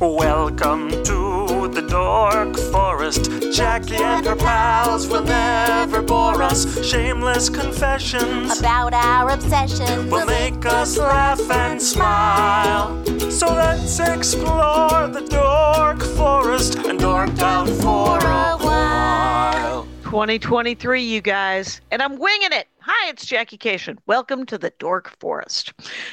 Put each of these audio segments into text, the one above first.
Welcome to the Dork Forest. Jackie and her pals will never bore us. Shameless confessions about our obsession. will make us laugh and smile. So let's explore the Dork Forest and dork out for a while. 2023, you guys, and I'm winging it. Hi, it's Jackie Kashian. Welcome to the Dork Forest.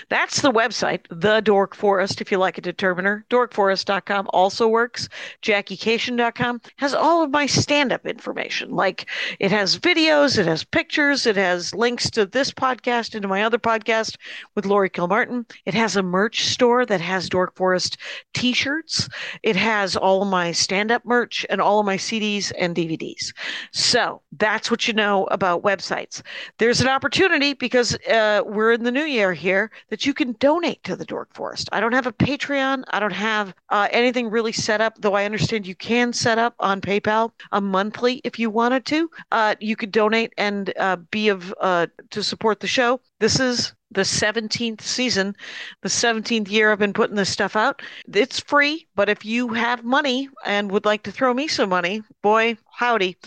That's the website, The Dork Forest, if you like a determiner. Dorkforest.com also works. JackieKashian.com has all of my stand up information. Like it has videos, it has pictures, it has links to this podcast and to my other podcast with Lori Kilmartin. It has a merch store that has Dork Forest t shirts. It has all of my stand up merch and all of my CDs and DVDs. So that's what you know about websites. There's an opportunity because uh, we're in the new year here that you can donate to the Dork Forest. I don't have a Patreon. I don't have uh, anything really set up, though I understand you can set up on PayPal a monthly if you wanted to. Uh, you could donate and uh, be of uh, to support the show. This is the 17th season, the 17th year I've been putting this stuff out. It's free, but if you have money and would like to throw me some money, boy, howdy.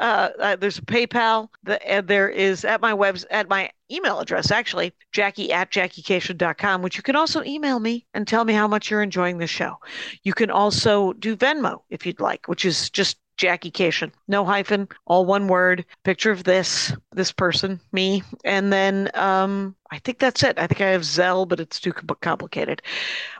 Uh, uh, there's a PayPal. The, and there is at my webs at my email address actually, Jackie at JackieKashian.com, which you can also email me and tell me how much you're enjoying the show. You can also do Venmo if you'd like, which is just Jackie Kashian, no hyphen, all one word. Picture of this, this person, me, and then um, I think that's it. I think I have Zelle, but it's too complicated.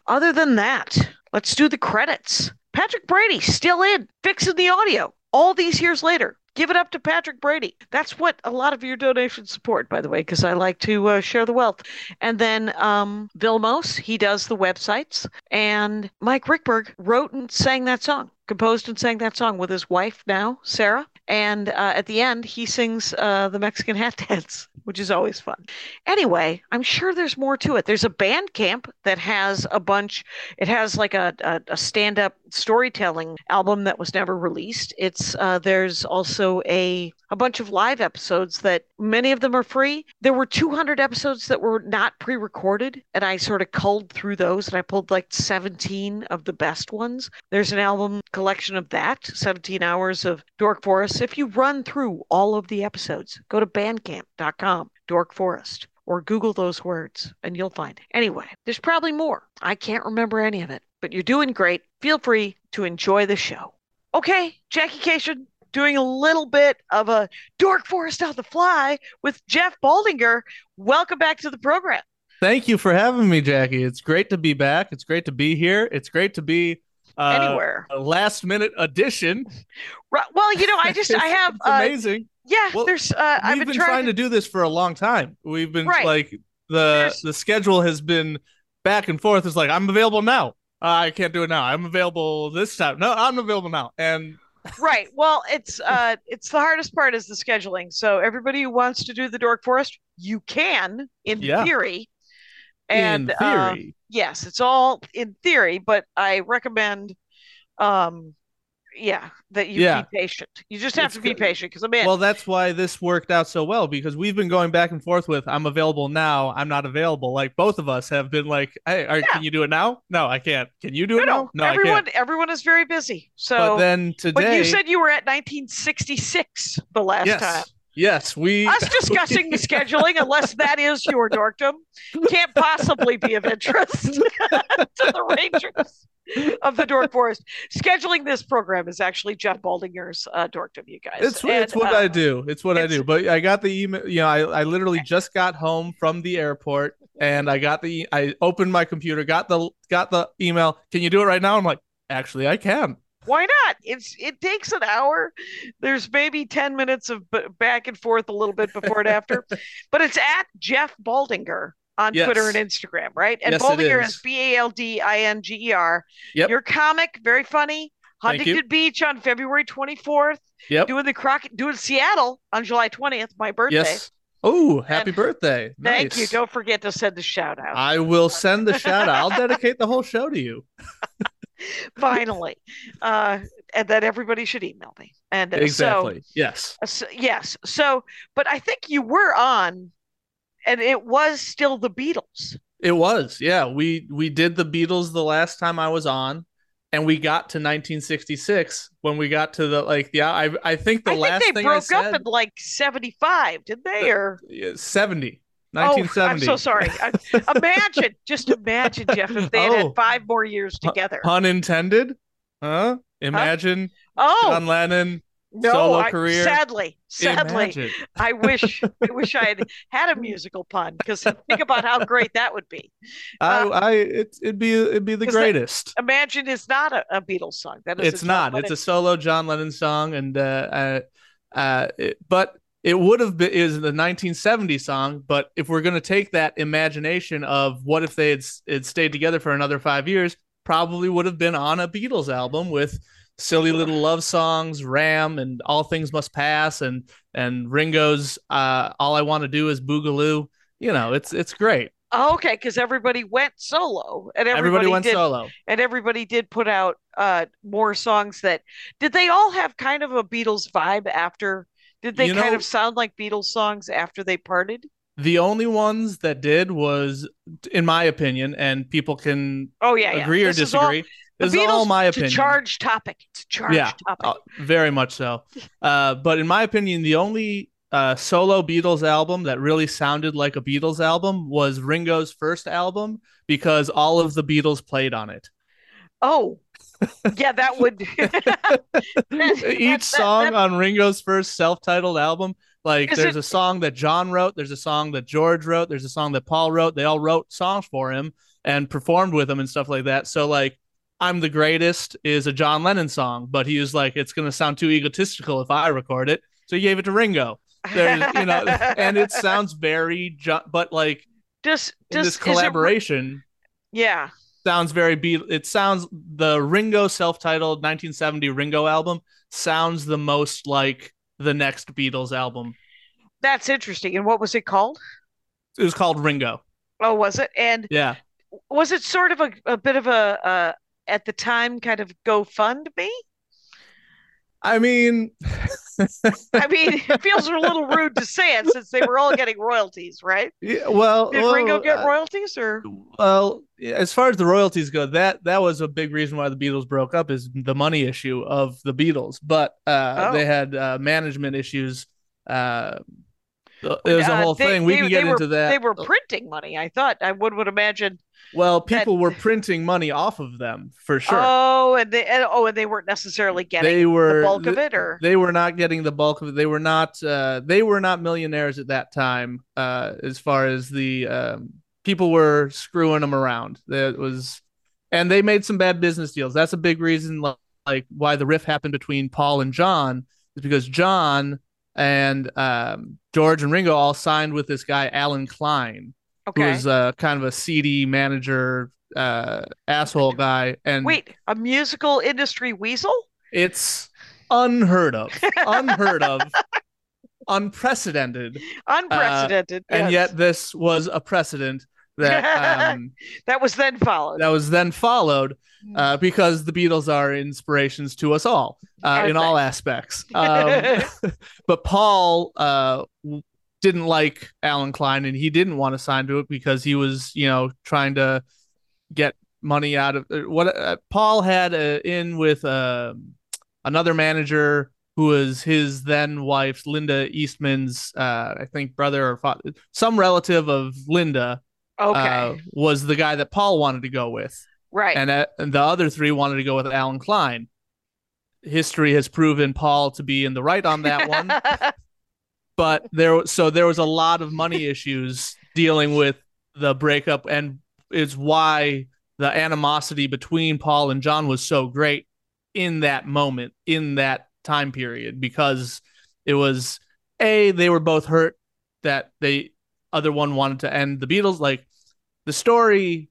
Other than that, let's do the credits. Patrick Brady still in, fixing the audio all these years later. Give it up to Patrick Brady. That's what a lot of your donations support, by the way, because I like to uh, share the wealth. And then um, Vilmos, he does the websites. And Mike Ruekberg wrote and sang that song, composed and sang that song with his wife now, Sarah. And uh, at the end, he sings uh, the Mexican hat dance, which is always fun. Anyway, I'm sure there's more to it. There's a band camp that has a bunch, it has like a, a, a stand up storytelling album that was never released. It's uh, There's also a, a bunch of live episodes that many of them are free. There were 200 episodes that were not pre recorded, and I sort of culled through those and I pulled like 17 of the best ones. There's an album collection of that, 17 hours of Dork Forest. If you run through all of the episodes, go to bandcamp.com, Dork Forest, or Google those words and you'll find it. Anyway, there's probably more. I can't remember any of it, but you're doing great. Feel free to enjoy the show. Okay, Jackie Kashian doing a little bit of a Dork Forest on the fly with Jeff Baldinger. Welcome back to the program. Thank you for having me, Jackie. It's great to be back. It's great to be here. It's great to be uh, Anywhere. a last minute addition. Right, well, you know, I just I have uh, amazing. yeah. Well, there's uh, I've We've been, been trying to do this for a long time. We've been Right. like the There's- the schedule has been back and forth. It's like I'm available now. Uh, I can't do it now. I'm available this time. No, I'm available now. And right. Well, it's uh, it's the hardest part is the scheduling. So everybody who wants to do the Dork Forest, you can in Yeah. theory. And in uh, theory, yes, it's all in theory, but I recommend, um, yeah, that you Yeah. be patient. You just have It's to be good. patient because I'm in. well, that's why this worked out so well because we've been going back and forth with I'm available now. I'm not available. Like both of us have been like, Hey, right, Yeah. can you do it now? No, I can't. Can you do no, it no, now? No, I everyone, can't. everyone is very busy. So, But then today. but you said you were at 1966 the last yes, time. Yes, we Us discussing the scheduling, unless that is your dorkdom, can't possibly be of interest to the Rangers of the Dork Forest. Scheduling this program is actually Jeff Baldinger's uh, dorkdom, you guys. It's it's what uh, I do. It's what I do. But I got the email. You know, I I literally just got home from the airport, and I got the I opened my computer, got the got the email. Can you do it right now? I'm like, actually, I can. Why not? It's it takes an hour. There's maybe ten minutes of b- back and forth a little bit before and after, but it's at Jeff Baldinger on Yes. Twitter and Instagram, right? And Yes, Baldinger is. B A L D I N G E R. Yep. Your comic, very funny. Huntington Beach on February 24th. Yep. Doing the Crockett, doing Seattle on July 20th, my birthday. Yes. Oh, happy And- birthday! Thank you. Don't forget to send the shout out. I will send the shout out. I'll dedicate the whole show to you. finally, uh, and that everybody should email me. And exactly, so, yes, uh, so, yes. So, but I think you were on, and it was still the Beatles. It was, yeah. We we did the Beatles the last time I was on, and we got to 1966 when we got to the like yeah. I I think the I last think they broke up said, in like 75, did they or 70? 1970. Oh, I'm so sorry. imagine, just imagine, Jeff, if they oh, had five more years together. Pun intended? Huh? Imagine huh? Oh, John Lennon no, solo career. I, sadly, sadly. I wish I wish I had had a musical pun because think about how great that would be. I, uh, I it, would be it'd be the greatest. Imagine is not a, a, Beatles song. That is it's not. Lennon. It's a solo John Lennon song, and uh, uh, uh it, but it would have been is the 1970 song but if we're going to take that imagination of what if they had, had stayed together for another 5 years probably would have been on a Beatles album with silly little love songs ram and all things must pass and and Ringo's uh all I want to do is boogaloo you know it's it's great Oh, okay, because everybody went solo, and everybody, everybody, went did, solo and everybody did put out uh more songs that did they all have kind of a Beatles vibe after? Did they You kind know- of sound like Beatles songs after they parted? the only ones that did was in my opinion and people can Oh yeah, yeah. agree or is all- disagree the this is all Beatles, my it's a opinion charged topic. It's a charged Yeah. topic. Uh, very much so. Uh, but in my opinion, the only uh, solo Beatles album that really sounded like a Beatles album was Ringo's first album because all of the Beatles played on it. Oh, yeah, that would. Each song on Ringo's first self-titled album, like there's it- a song that John wrote, there's a song that George wrote, there's a song that Paul wrote. They all wrote songs for him and performed with him and stuff like that. So like I'm the greatest is a John Lennon song, but he was like, it's gonna sound too egotistical if I record it. So he gave it to Ringo. There's you know, and it sounds very jo- but like just just this is it- collaboration yeah. Sounds very beat it sounds the Ringo self-titled 1970 Ringo album sounds the most like the next Beatles album. That's interesting. And what was it called? It was called Ringo. Oh, was it? And Yeah. was it sort of a, a bit of a uh, at the time kind of GoFundMe? I mean, I mean, it feels a little rude to say it since they were all getting royalties, right? yeah, well, Did well, Ringo get uh, royalties or? well, as far as the royalties go, that that was a big reason why the Beatles broke up is the money issue of the Beatles. But uh, Oh. they had uh, management issues. Uh, it was a Uh, whole they- thing. We they- can get were- into that. They were printing money. I thought I would would imagine. well, that- people were printing money off of them for sure. Oh, and they and, oh, and they weren't necessarily getting they were the bulk of it, or they were not getting the bulk of it. They were not. Uh, they were not millionaires at that time. Uh, as far as the um, people were screwing them around. That was, and they made some bad business deals. That's a big reason, like, like why the riff happened between Paul and John is because John and um, George and Ringo all signed with this guy Allen Klein, who okay. was uh, kind of a seedy manager, uh, asshole guy, and Wait, a musical industry weasel? it's unheard of, unheard of, unprecedented, Unprecedented. Uh, and yet this was a precedent that um, that was then followed. that was then followed uh, because the Beatles are inspirations to us all uh, in all aspects. Um, but Paul uh, didn't like Allen Klein, and he didn't want to sign to it because he was, you know, trying to get money out of uh, what uh, Paul had in with uh, another manager who was his then wife's Linda Eastman's, uh, I think, brother or father, some relative of Linda. okay. Was the guy that Paul wanted to go with right. and, uh, and the other three wanted to go with Allen Klein. History has proven Paul to be in the right on that one, but there so there was a lot of money issues dealing with the breakup, and it's why the animosity between Paul and John was so great in that moment, in that time period, because it was a they were both hurt that they other one wanted to end the Beatles. Like the story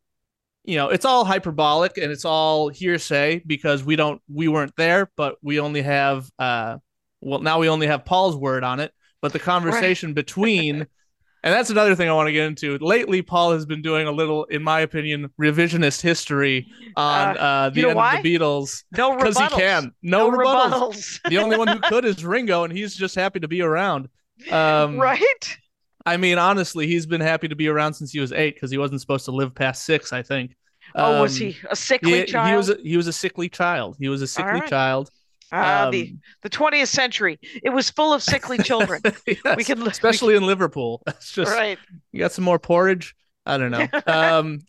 you know it's all hyperbolic and it's all hearsay because we don't we weren't there but we only have uh well now we only have paul's word on it but the conversation between and that's another thing i want to get into lately paul has been doing a little in my opinion revisionist history on uh, the end why? of the beatles no because he can no, rebuttals. rebuttals. the only one who could is ringo and he's just happy to be around um right? I mean honestly he's been happy to be around since he was eight because he wasn't supposed to live past six i think oh, was Um, he a sickly He, child? he was a, he was a sickly child. He was a sickly right. child. Ah, um, the the 20th century. It was full of sickly children. Yes, can li- we especially in Liverpool. It's just right. you got some more porridge. I don't know. Um,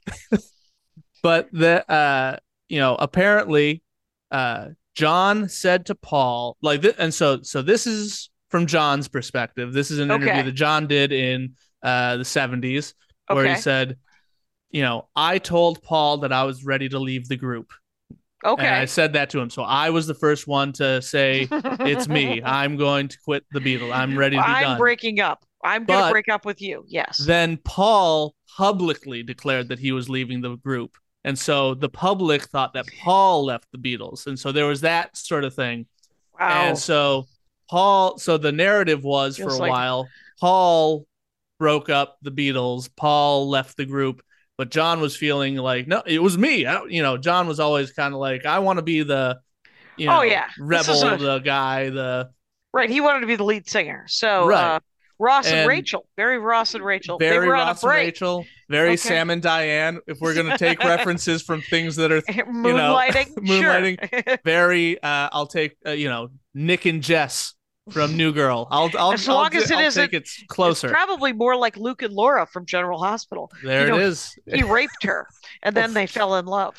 but the uh, you know, apparently, uh, John said to Paul like, th- and so so this is from John's perspective. This is an Okay. interview that John did in uh the seventies where Okay. he said, you know, I told Paul that I was ready to leave the group. Okay. And I said that to him. So I was the first one to say, it's me. I'm going to quit the Beatles. I'm ready to be I'm done. breaking up. I'm going to break up with you. Yes. Then Paul publicly declared that he was leaving the group. And so the public thought that Paul left the Beatles. And so there was that sort of thing. wow. And so Paul, so the narrative was for a like- while, Paul broke up the Beatles, Paul left the group, but John was feeling like, no, it was me. I, you know, John was always kind of like, I want to be the, you know, Oh, yeah. Rebel, a- the guy, the right. He wanted to be the lead singer. So Right. uh, Ross and, And- Rachel, very Ross and Rachel. they very Ross and. Rachel, very Okay. Sam and Diane. If we're gonna take references from things that are moonlighting. moonlighting. Sure. very, uh, I'll take, uh, you know, Nick and Jess from New Girl. I'll, I'll, As I'll, long as it I'll isn't- take it closer. It's probably more like Luke and Laura from General Hospital. there you know, it is. He raped her, and then they fell in love.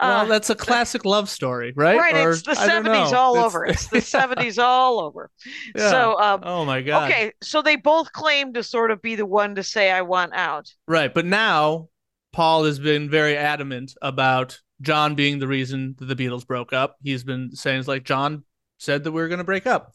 well, Uh, that's a classic love story, right? right. Or- it's the seventies all It's- over. It's the seventies all over. Yeah. So, um, oh my god. okay, so they both claim to sort of be the one to say, "I want out." Right, but now Paul has been very adamant about John being the reason that the Beatles broke up. He's been saying it's like John said that we were going to break up.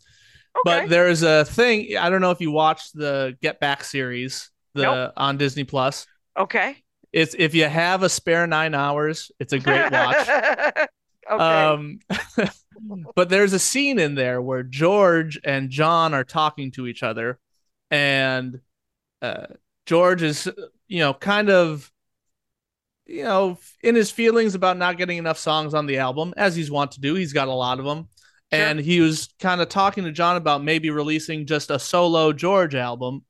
But there is a thing. I don't know if you watched the Get Back series the Nope. on Disney Plus. okay. It's if you have a spare nine hours, it's a great watch. okay. Um, but there's a scene in there where George and John are talking to each other, and uh, George is, you know, kind of, you know, in his feelings about not getting enough songs on the album, as he's wont to do. He's got a lot of them. Sure. And he was kind of talking to John about maybe releasing just a solo George album,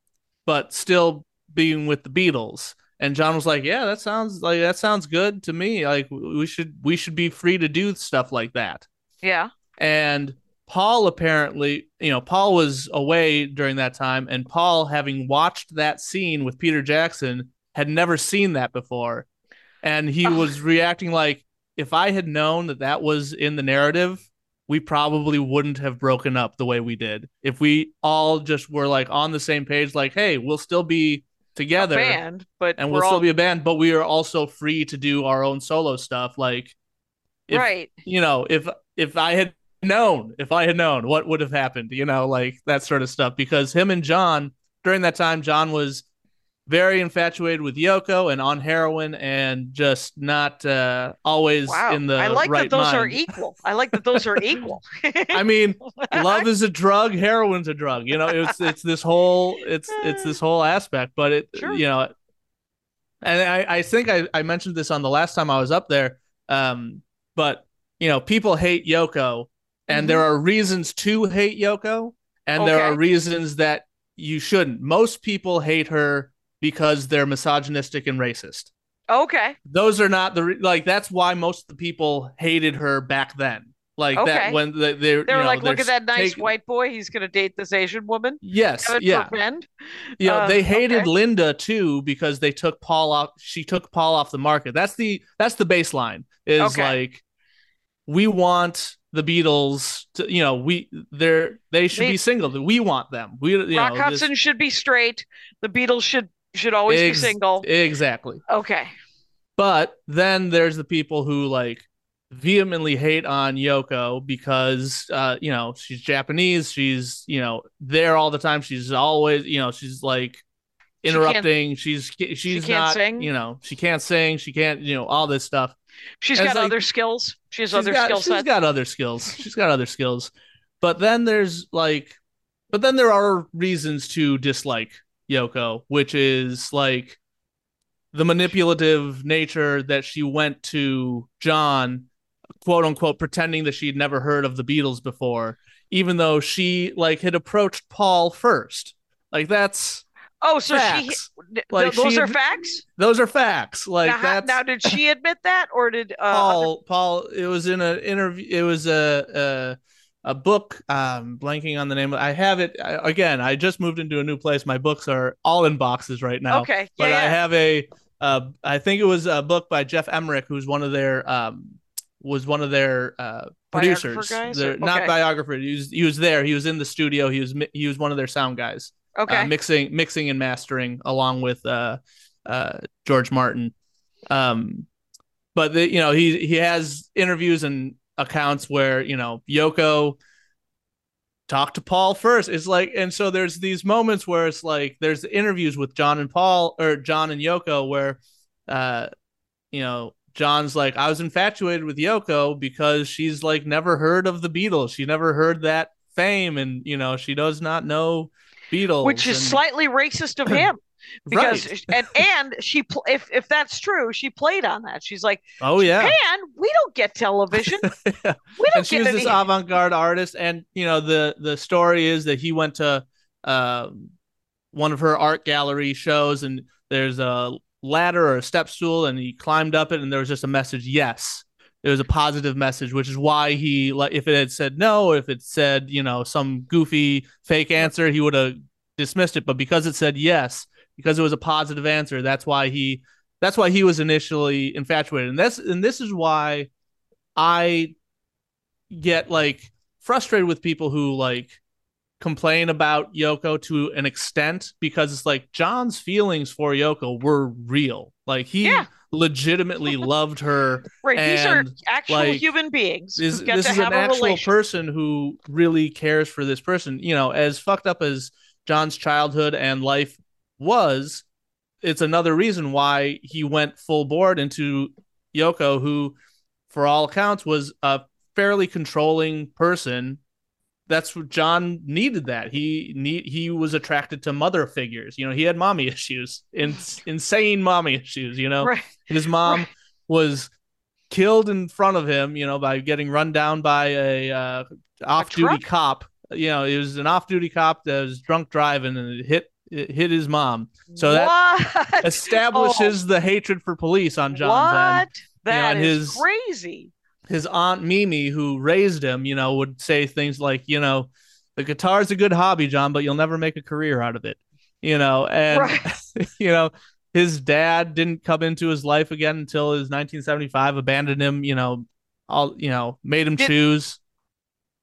but still being with the Beatles. And John was like, "Yeah, that sounds like that sounds good to me. Like we should we should be free to do stuff like that." yeah. And Paul apparently, you know, Paul was away during that time, and Paul, having watched that scene with Peter Jackson, had never seen that before, and he was reacting like, "If I had known that that was in the narrative." We probably wouldn't have broken up the way we did if we all just were like on the same page, like, hey, we'll still be together A band, but and we'll all still be a band, but we are also free to do our own solo stuff. Like, if, right. you know, if if I had known, if I had known what would have happened, you know, like that sort of stuff. Because him and John during that time, John was very infatuated with Yoko and on heroin and just not uh, always Wow. in the I like right that those are equal. I like that those are equal. I mean, love is a drug, heroin's a drug. You know, it's it's this whole it's it's this whole aspect, but it Sure. you know, and I I think I I mentioned this on the last time I was up there. Um, but you know, people hate Yoko, and Mhm. there are reasons to hate Yoko, and there are reasons that you shouldn't. Most people hate her because they're misogynistic and racist. okay. Those are not the re- like. That's why most of the people hated her back then. Like Okay. that when they they're, They you were know, like, look at that nice taking- white boy. He's going to date this Asian woman. Yes, yeah. You know, Uh, they hated okay. Linda too because they took Paul off. She took Paul off the market. That's the that's the baseline. Is Okay. like we want the Beatles to, you know, we they're they should They- be single. We want them. We you Rock know Hudson should be straight. The Beatles should should always Ex- be single. exactly. Okay. But then there's the people who like vehemently hate on Yoko because uh you know she's Japanese she's you know there all the time she's always you know she's like She interrupting she's she's can't not sing? you know she can't sing she can't you know all this stuff She's As got like- other skills. She has other got, skill she's sets. got other skills she's got other skills but then there's like but then there are reasons to dislike Yoko which is like the manipulative nature that she went to John quote unquote pretending that she'd never heard of the Beatles before even though she like had approached Paul first like that's Oh, so Facts. she Like, those she are facts. Those are facts. Like now, that's now, did she admit that, or did uh, other- Paul. Paul. It was in an interview. It was a a, a book. Um, blanking on the name. I have it I, again. I just moved into a new place. My books are all in boxes right now. Okay, yeah, but I have a. Uh, I think it was a book by Geoff Emerick, who's one of their um was one of their uh Biographer producers. guys, Their- or- Not biographer. He was he was there. He was in the studio. He was he was one of their sound guys okay, uh, mixing mixing and mastering along with uh, uh, George Martin. Um, but the, you know he he has interviews and accounts where you know Yoko talked to Paul first. It's like and so there's these moments where it's like there's interviews with John and Paul or John and Yoko where uh you know John's like I was infatuated with Yoko because she's like never heard of the Beatles. She never heard that fame and you know she does not know Beatles which is and- slightly racist of him because Right. and and she pl- if if that's true, she played on that. She's like, Oh yeah. man, we don't get television. We don't and she get was this avant-garde artist and you know the the story is that he went to uh, one of her art gallery shows and there's a ladder or a step stool and he climbed up it and there was just a message yes it was a positive message which is why he like if it had said no if it said you know some goofy fake answer he would have dismissed it but because it said yes because it was a positive answer that's why he that's why he was initially infatuated and that's and this is why i get like frustrated with people who like complain about Yoko to an extent because it's like John's feelings for Yoko were real. Like he Yeah. legitimately loved her. right, these are actual like, human beings This, get this is an a actual person who really cares for this person. You know, as fucked up as John's childhood and life was, it's another reason why he went full board into Yoko, who, for all accounts, was a fairly controlling person. That's what John needed. That he need he was attracted to mother figures. You know, he had mommy issues, in, insane mommy issues. You know, right. his mom Right. was killed in front of him, you know, by getting run down by a uh, off-duty cop. You know, it was an off-duty cop that was drunk driving and it hit it hit his mom. So that what? establishes oh. the hatred for police on John's what? end. That and is his- crazy. His aunt Mimi, who raised him, you know, would say things like, you know, the guitar's a good hobby, John, but you'll never make a career out of it. You know, and Right. you know, his dad didn't come into his life again until his 1975, abandoned him, you know, all, you know, made him Did- choose.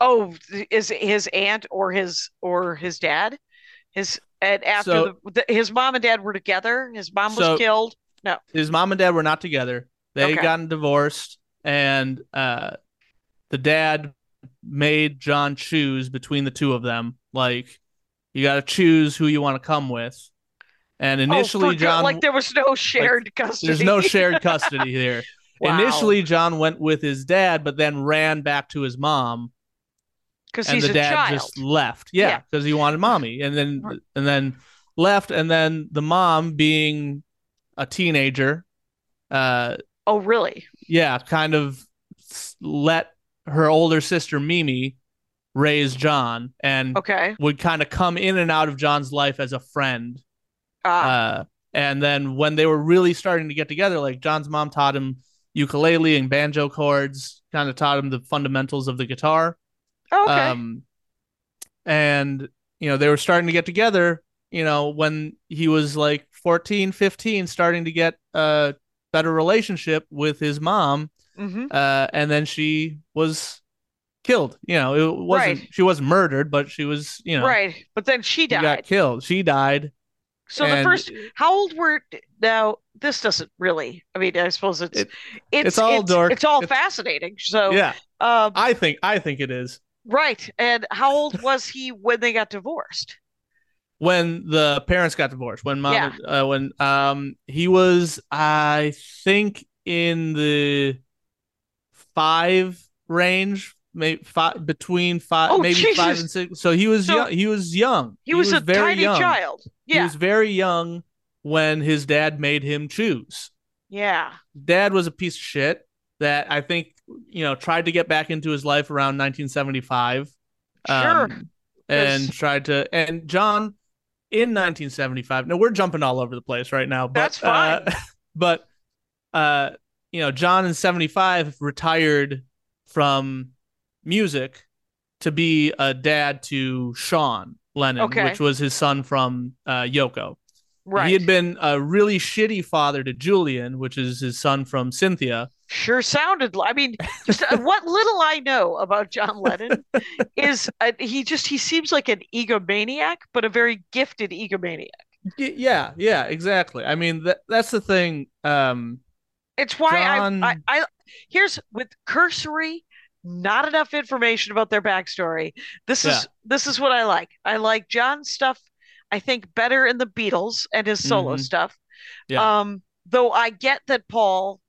Oh, is it his aunt or his or his dad? His and after So- the, the his mom and dad were together. His mom was So- killed. No, his mom and dad were not together. They Okay. had gotten divorced and uh the dad made John choose between the two of them. Like you got to choose who you want to come with. And initially oh, for good- John like there was no shared custody. there's no shared custody here. Wow. Initially John went with his dad but then ran back to his mom because he's the a dad child. just left. Yeah, Yeah. because he wanted mommy, and then and then left, and then the mom being a teenager, uh, Oh, really? yeah, kind of let her older sister Mimi raise John, and Okay. would kind of come in and out of John's life as a friend. Ah, Uh, and then when they were really starting to get together, like John's mom taught him ukulele and banjo chords, kind of taught him the fundamentals of the guitar. Okay. Um, and you know, they were starting to get together, you know, when he was like 14, 15, starting to get a better relationship with his mom. hmm Uh, and then she was killed. You know, it wasn't, Right. she wasn't murdered, but she was, you know, Right, but then she she got killed. She died. So the first, how old were now? This doesn't really. I mean, I suppose it's It- it's it's all it's, dork. it's all It's- fascinating. So yeah, um, I think, I think it is. Right. And how old was he when they got divorced? when the parents got divorced when mom Yeah. uh, when um he was i think in the five range maybe five between five Oh, maybe five and six so he was So young he was young He, was, a very tiny young child. he was very young when his dad made him choose yeah. dad was a piece of shit that i think you know tried to get back into his life around 1975 Sure. um, and tried to and john in 1975. Now we're jumping all over the place right now, but That's fine. Uh, but uh, you know, John in 75 retired from music to be a dad to Sean Lennon, Okay. which was his son from uh, Yoko. Right. He had been a really shitty father to Julian, which is his son from Cynthia. Sure sounded. I mean, just uh, what little I know about John Lennon is uh, he just he seems like an egomaniac, but a very gifted egomaniac. Yeah, yeah, exactly. I mean, that that's the thing. Um, It's why John- I, I I here's with cursory, not enough information about their backstory. This Yeah. is this is what I like. I like John's stuff. I think better in the Beatles and his solo Mhm. stuff. Yeah. Um, though I get that Paul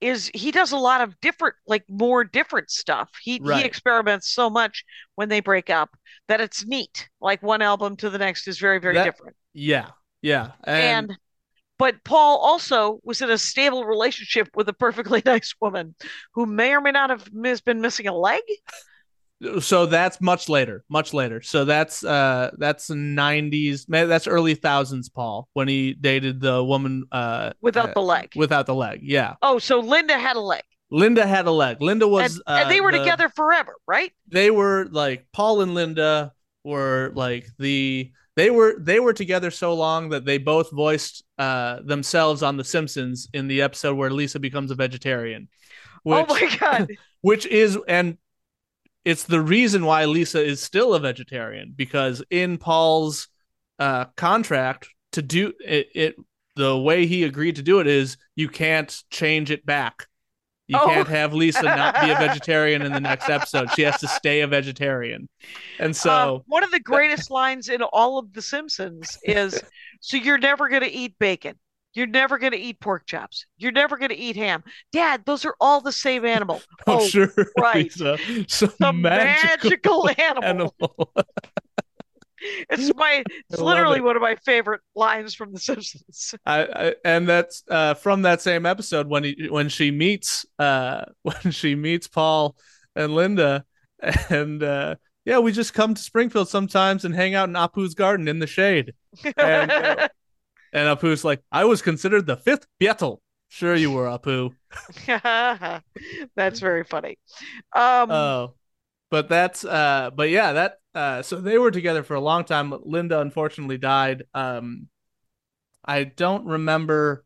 is he does a lot of different like more different stuff. He Right. he experiments so much when they break up that it's neat. Like one album to the next is very very That- different. yeah, yeah, and, And but Paul also was in a stable relationship with a perfectly nice woman who may or may not have mis- been missing a leg. So that's much later, much later. So that's uh that's nineties, that's early thousands, Paul, when he dated the woman uh Without uh, the leg. without the leg. Yeah, Oh, so Linda had a leg. Linda had a leg. Linda was, and uh, they were the- together forever, right? They were like Paul and Linda were like the they were they were together so long that they both voiced uh themselves on The Simpsons in the episode where Lisa becomes a vegetarian. Which, oh my God. which is and it's the reason why Lisa is still a vegetarian because in Paul's uh, contract to do it, it the way he agreed to do it is you can't change it back. You Oh. can't have Lisa not be a vegetarian in the next episode. She has to stay a vegetarian. And Uh, so one of the greatest lines in all of The Simpsons is So you're never going to eat bacon. You're never going to eat pork chops. You're never going to eat ham. Dad, those are all the same animal. oh, oh, sure right. Some the magical, magical, animal. animal. It's my it's literally it. one of my favorite lines from The Simpsons. I, I and that's uh, from that same episode when he when she meets uh when she meets Paul and Linda and uh yeah we just come to Springfield sometimes and hang out in Apu's garden in the shade and uh, and Apu's like I was considered the fifth Beatle. Sure you were Apu. That's very funny. Um, oh but that's uh but yeah that uh so they were together for a long time. Linda unfortunately died. Um I don't remember.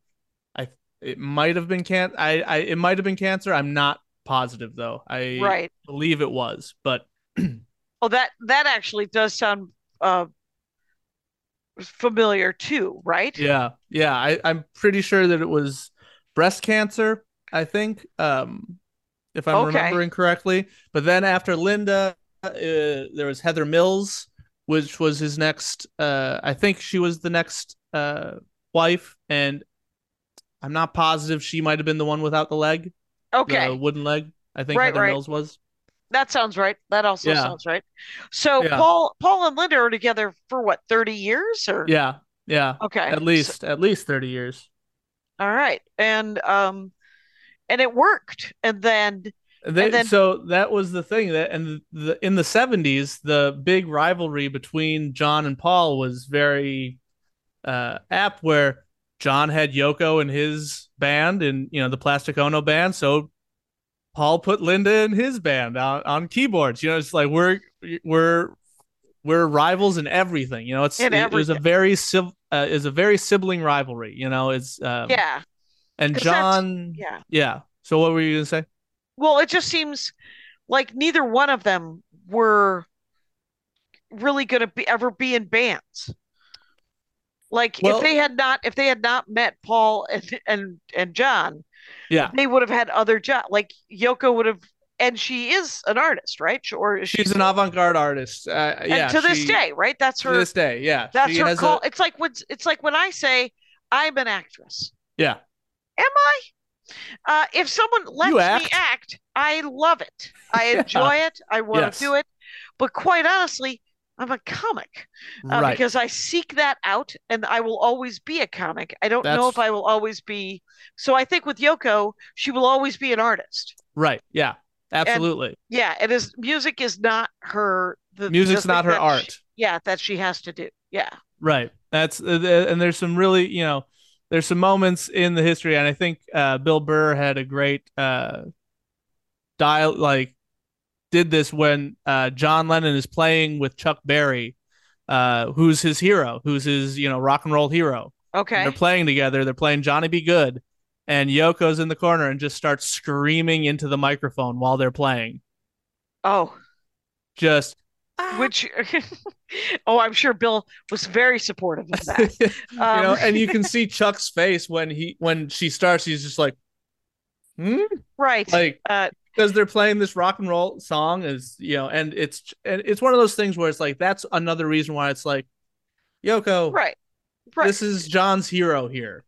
I it might have been can I, I it might have been cancer. I'm not positive though. I right. believe it was but Oh, that that actually does sound uh familiar too, right? yeah yeah I I'm pretty sure that it was breast cancer I think um if I'm Okay. remembering correctly but then after Linda uh, there was Heather Mills which was his next uh I think she was the next uh wife and I'm not positive she might have been the one without the leg Okay. the wooden leg I think Right, Heather right. Mills was That sounds right. That also Yeah. sounds right. So Yeah. Paul Paul and Linda are together for what, 30 years or yeah yeah Okay. at So- least at least 30 years all right. And um and it worked. And then They, then- so that was the thing that and the in the 70s the big rivalry between John and Paul was very uh apt where John had Yoko in his band and you know the Plastic Ono band so Paul put Linda in his band on, on keyboards you know it's like we're we're we're rivals in everything you know it's In it was a very civ- uh, is a very sibling rivalry you know it's um, yeah. And John Yeah. yeah so what were you gonna say Well, it just seems like neither one of them were really going to be ever be in bands. Like Well- if they had not if they had not met Paul and and and John, yeah they would have had other jobs. Like Yoko would have and she is an artist, right? Or is she She's an avant-garde artist. Uh, yeah, to this she- day, right? That's her To this day, yeah. that's her call. A, It's like when it's like when I say I'm an actress. yeah, Am I? Uh, if someone lets You me act. act, I love it. I Yeah. enjoy it. I want Yes. to do it. But quite honestly, I'm a comic uh, right. because I seek that out and I will always be a comic. I don't know if I will always be. So I think with Yoko, she will always be an artist. right. Yeah. Absolutely. Yeah, it is. Music is not her. The, Music's the not her art. she- yeah, that she has to do. Yeah. Right. That's uh, and there's some really, you know, there's some moments in the history, and I think uh, Bill Burr had a great uh, dial like did this when uh, John Lennon is playing with Chuck Berry, uh, who's his hero, who's his you know rock and roll hero. And Okay. They're playing together. They're playing Johnny B. Goode, and Yoko's in the corner and just starts screaming into the microphone while they're playing. Oh, Just which. oh, I'm sure Bill was very supportive of that. you Um, know, and you can see Chuck's face when he when she starts. He's just like, hmm? right. like uh, because they're playing this rock and roll song is you know, and it's and it's one of those things where it's like that's another reason why it's like, Yoko, right. Right. this is John's hero here.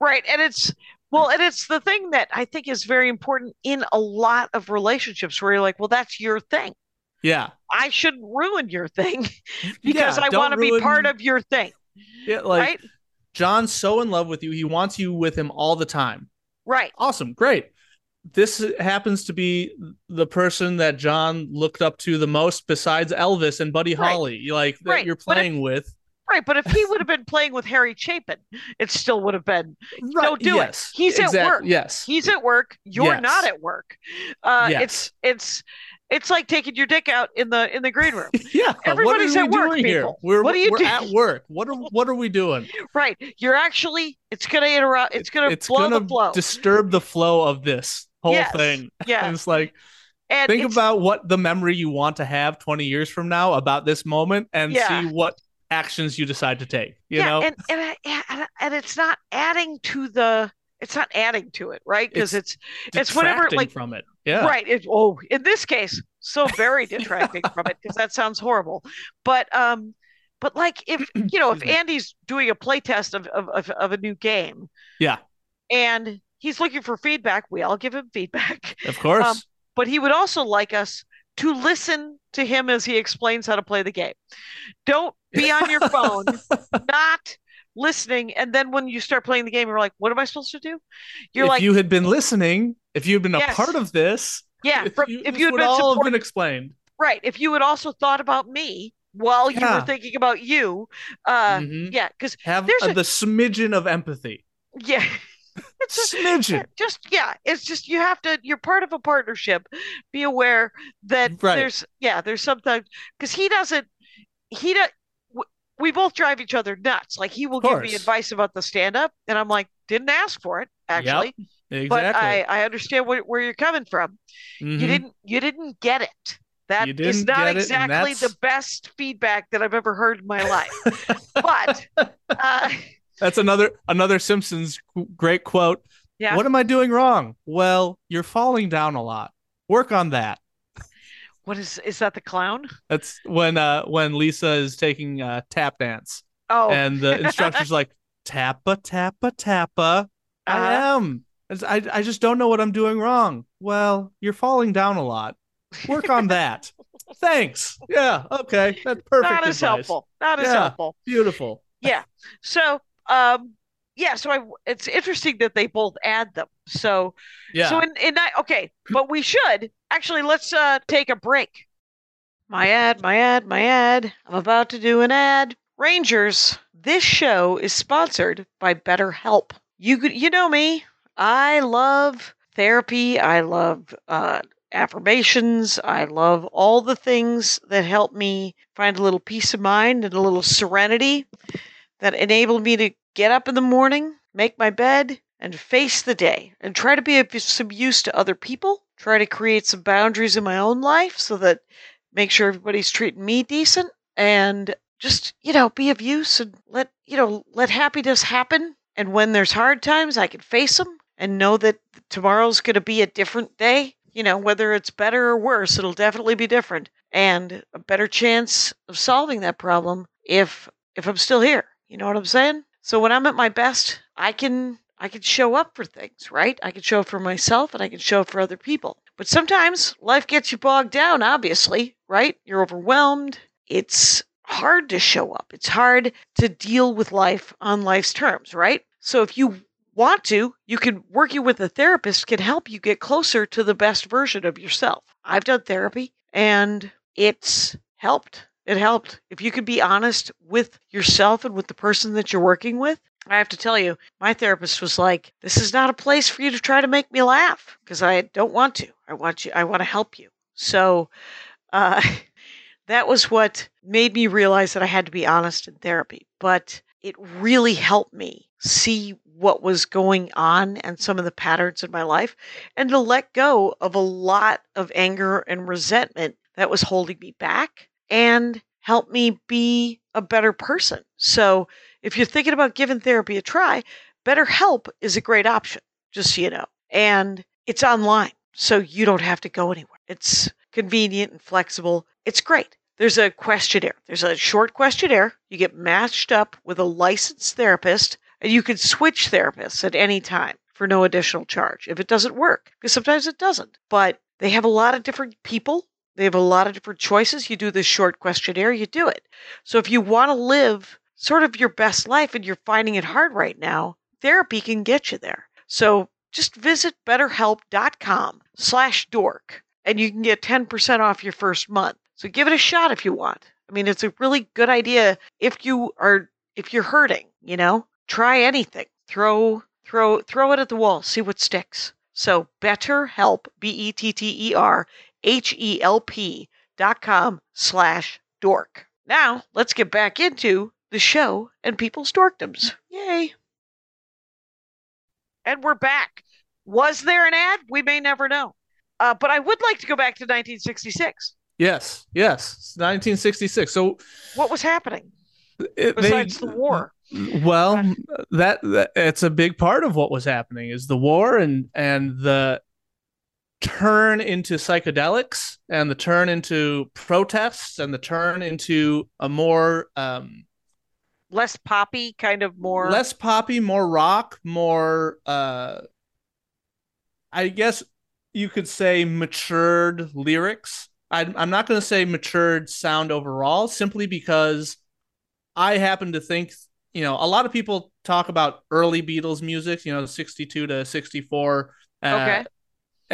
Right. And it's well, and it's the thing that I think is very important in a lot of relationships where you're like, well, that's your thing. Yeah, I shouldn't ruin your thing because Yeah, I want to be part of your thing. yeah, like right. John's so in love with you, he wants you with him all the time. Right. Awesome, great. This happens to be the person that John looked up to the most, besides Elvis and Buddy Right. Holly, like that Right, you're but if- playing with. Right. But if he would have been playing with Harry Chapin, it still would have been Don't do it. yes, He's at work. Yes, he's at work, you're Yes. not at work. Uh Yes. it's it's it's like taking your dick out in the in the green room. yeah. Everybody's what are at work, doing here? We're, What are you doing? at work. What are what are we doing? right. You're actually it's gonna interrupt it's gonna it's blow gonna the flow. disturb the flow of this whole Yes. thing. yeah. It's like And think it's- about what the memory you want to have 20 years from now about this moment and Yeah. see what actions you decide to take. You yeah, know, and and, and and it's not adding to the it's not adding to it, right? Because it's, it's whatever, Detracting like- from it. Yeah. right. It, oh, in this case, so very detracting from it because that sounds horrible. But um, but like if you know if Andy's doing a play test of of of, of a new game, Yeah. and he's looking for feedback, we all give him feedback. Of course. Um, But he would also like us to listen to him as he explains how to play the game. Don't be on your phone, not listening, and then when you start playing the game, you're like, "What am I supposed to do?" You're if like, you had been listening, if you had been Yes. a part of this, "Yeah." if from- you, if you had would been all have been explained. right, if you had also thought about me while you were thinking about you, uh, Mhm. yeah, because Have there's uh, a- the smidgen of empathy. yeah. It's a- Smidgen. just yeah it's just you have to you're part of a partnership be aware that Right. there's yeah there's sometimes because he doesn't he does we both drive each other nuts like he will give me advice about the stand up and i'm like didn't ask for it actually Exactly. but i i understand where, where you're coming from Mhm. you didn't you didn't get it That is it, exactly the best feedback that i've ever heard in my life but uh That's another another Simpsons great quote. yeah What am I doing wrong? Well, you're falling down a lot. Work on that. what is is that the clown That's when uh when Lisa is taking uh tap dance oh and the instructor's like tappa tappa tappa. I uh, am. I I just don't know what I'm doing wrong. Well, you're falling down a lot. Work on that. Thanks. Yeah. Okay. That's perfect. not as advice. helpful not as Yeah. helpful Beautiful. Yeah. So, um, yeah, so I, it's interesting that they both add them. So, Yeah. so in, in that, okay, but we should actually let's uh take a break. My ad, my ad, my ad. I'm about to do an ad. Rangers, this show is sponsored by BetterHelp. You could, you know me. I love therapy. I love uh, affirmations. I love all the things that help me find a little peace of mind and a little serenity that enabled me to get up in the morning, make my bed, and face the day and try to be of some use to other people. Try to create some boundaries in my own life so that make sure everybody's treating me decent and just, you know, be of use and let, you know, let happiness happen. And when there's hard times, I can face them and know that tomorrow's going to be a different day. You know, whether it's better or worse, it'll definitely be different and a better chance of solving that problem if if I'm still here. You know what I'm saying? So when I'm at my best, I can I can show up for things, right? I can show up for myself and I can show up for other people. But sometimes life gets you bogged down, obviously, right? You're overwhelmed. It's hard to show up. It's hard to deal with life on life's terms, right? So if you want to, you can working with a therapist can help you get closer to the best version of yourself. I've done therapy and it's helped. It helped. If you could be honest with yourself and with the person that you're working with, I have to tell you, my therapist was like, "This is not a place for you to try to make me laugh because I don't want to. I want you. I want to help you." So, uh, that was what made me realize that I had to be honest in therapy. But it really helped me see what was going on and some of the patterns in my life, and to let go of a lot of anger and resentment that was holding me back, and help me be a better person. So if you're thinking about giving therapy a try, BetterHelp is a great option, just so you know. And it's online, so you don't have to go anywhere. It's convenient and flexible. It's great. There's a questionnaire. There's a short questionnaire. You get matched up with a licensed therapist, and you can switch therapists at any time for no additional charge if it doesn't work, because sometimes it doesn't. But they have a lot of different people. They have a lot of different choices. You do this short questionnaire, you do it. So if you want to live sort of your best life and you're finding it hard right now, therapy can get you there. So just visit betterhelp.com slash dork and you can get 10% off your first month. So give it a shot if you want. I mean, it's a really good idea if you are if you're hurting, you know? Try anything. Throw throw throw it at the wall, see what sticks. So betterhelp, B E T T E R H E L P dot com slash dork. Now let's get back into the show and people's dorkdoms. Yay. And we're back. Was there an ad? We may never know. Uh, but I would like to go back to 1966. Yes, yes, 1966. So What was happening it, besides they, the war? Well, that, that it's a big part of what was happening is the war and and the turn into psychedelics and the turn into protests and the turn into a more um Less poppy, kind of more. less poppy, more rock, more uh I guess you could say matured lyrics. I, I'm not going to say matured sound overall, simply because I happen to think, you know, a lot of people talk about early Beatles music, you know, 62 to 64. Uh, Okay.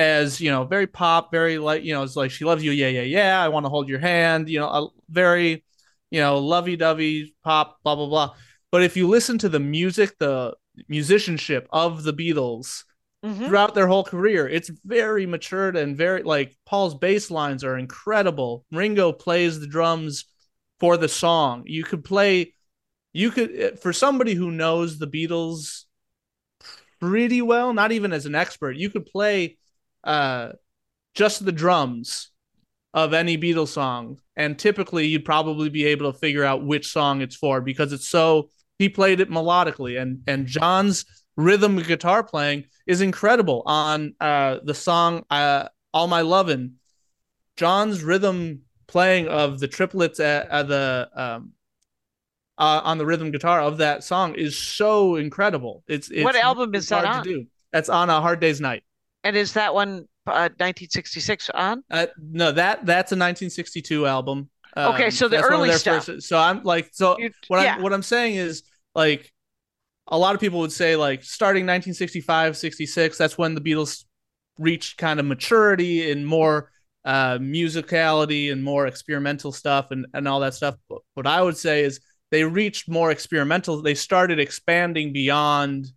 As you know, very pop, very like you know, it's like she loves you, yeah, yeah, yeah. I want to hold your hand, you know, a very, you know, lovey-dovey pop, blah blah blah. But if you listen to the music, the musicianship of the Beatles, Mhm. throughout their whole career. It's very matured and very like Paul's bass lines are incredible. Ringo plays the drums for the song. You could play you could eh, for somebody who knows the Beatles pretty well, not even as an expert, you could play uh just the drums of any Beatles song. And typically you'd probably be able to figure out which song it's for because it's so he played it melodically. And and John's rhythm guitar playing is incredible on uh the song uh all my lovin. John's rhythm playing of the triplets at, at the um uh, on the rhythm guitar of that song is so incredible. It's, it's What album is that on? to do. That's on a hard day's night And is that one uh, 1966 on? uh no that that's a 1962 album Okay, Um, so the early stuff. first- so i'm like so You- what yeah. I'm what I'm saying is like a lot of people would say like starting 1965 66 that's when the Beatles reached kind of maturity and more uh musicality and more experimental stuff and and all that stuff but what I would say is they reached more experimental they started expanding beyond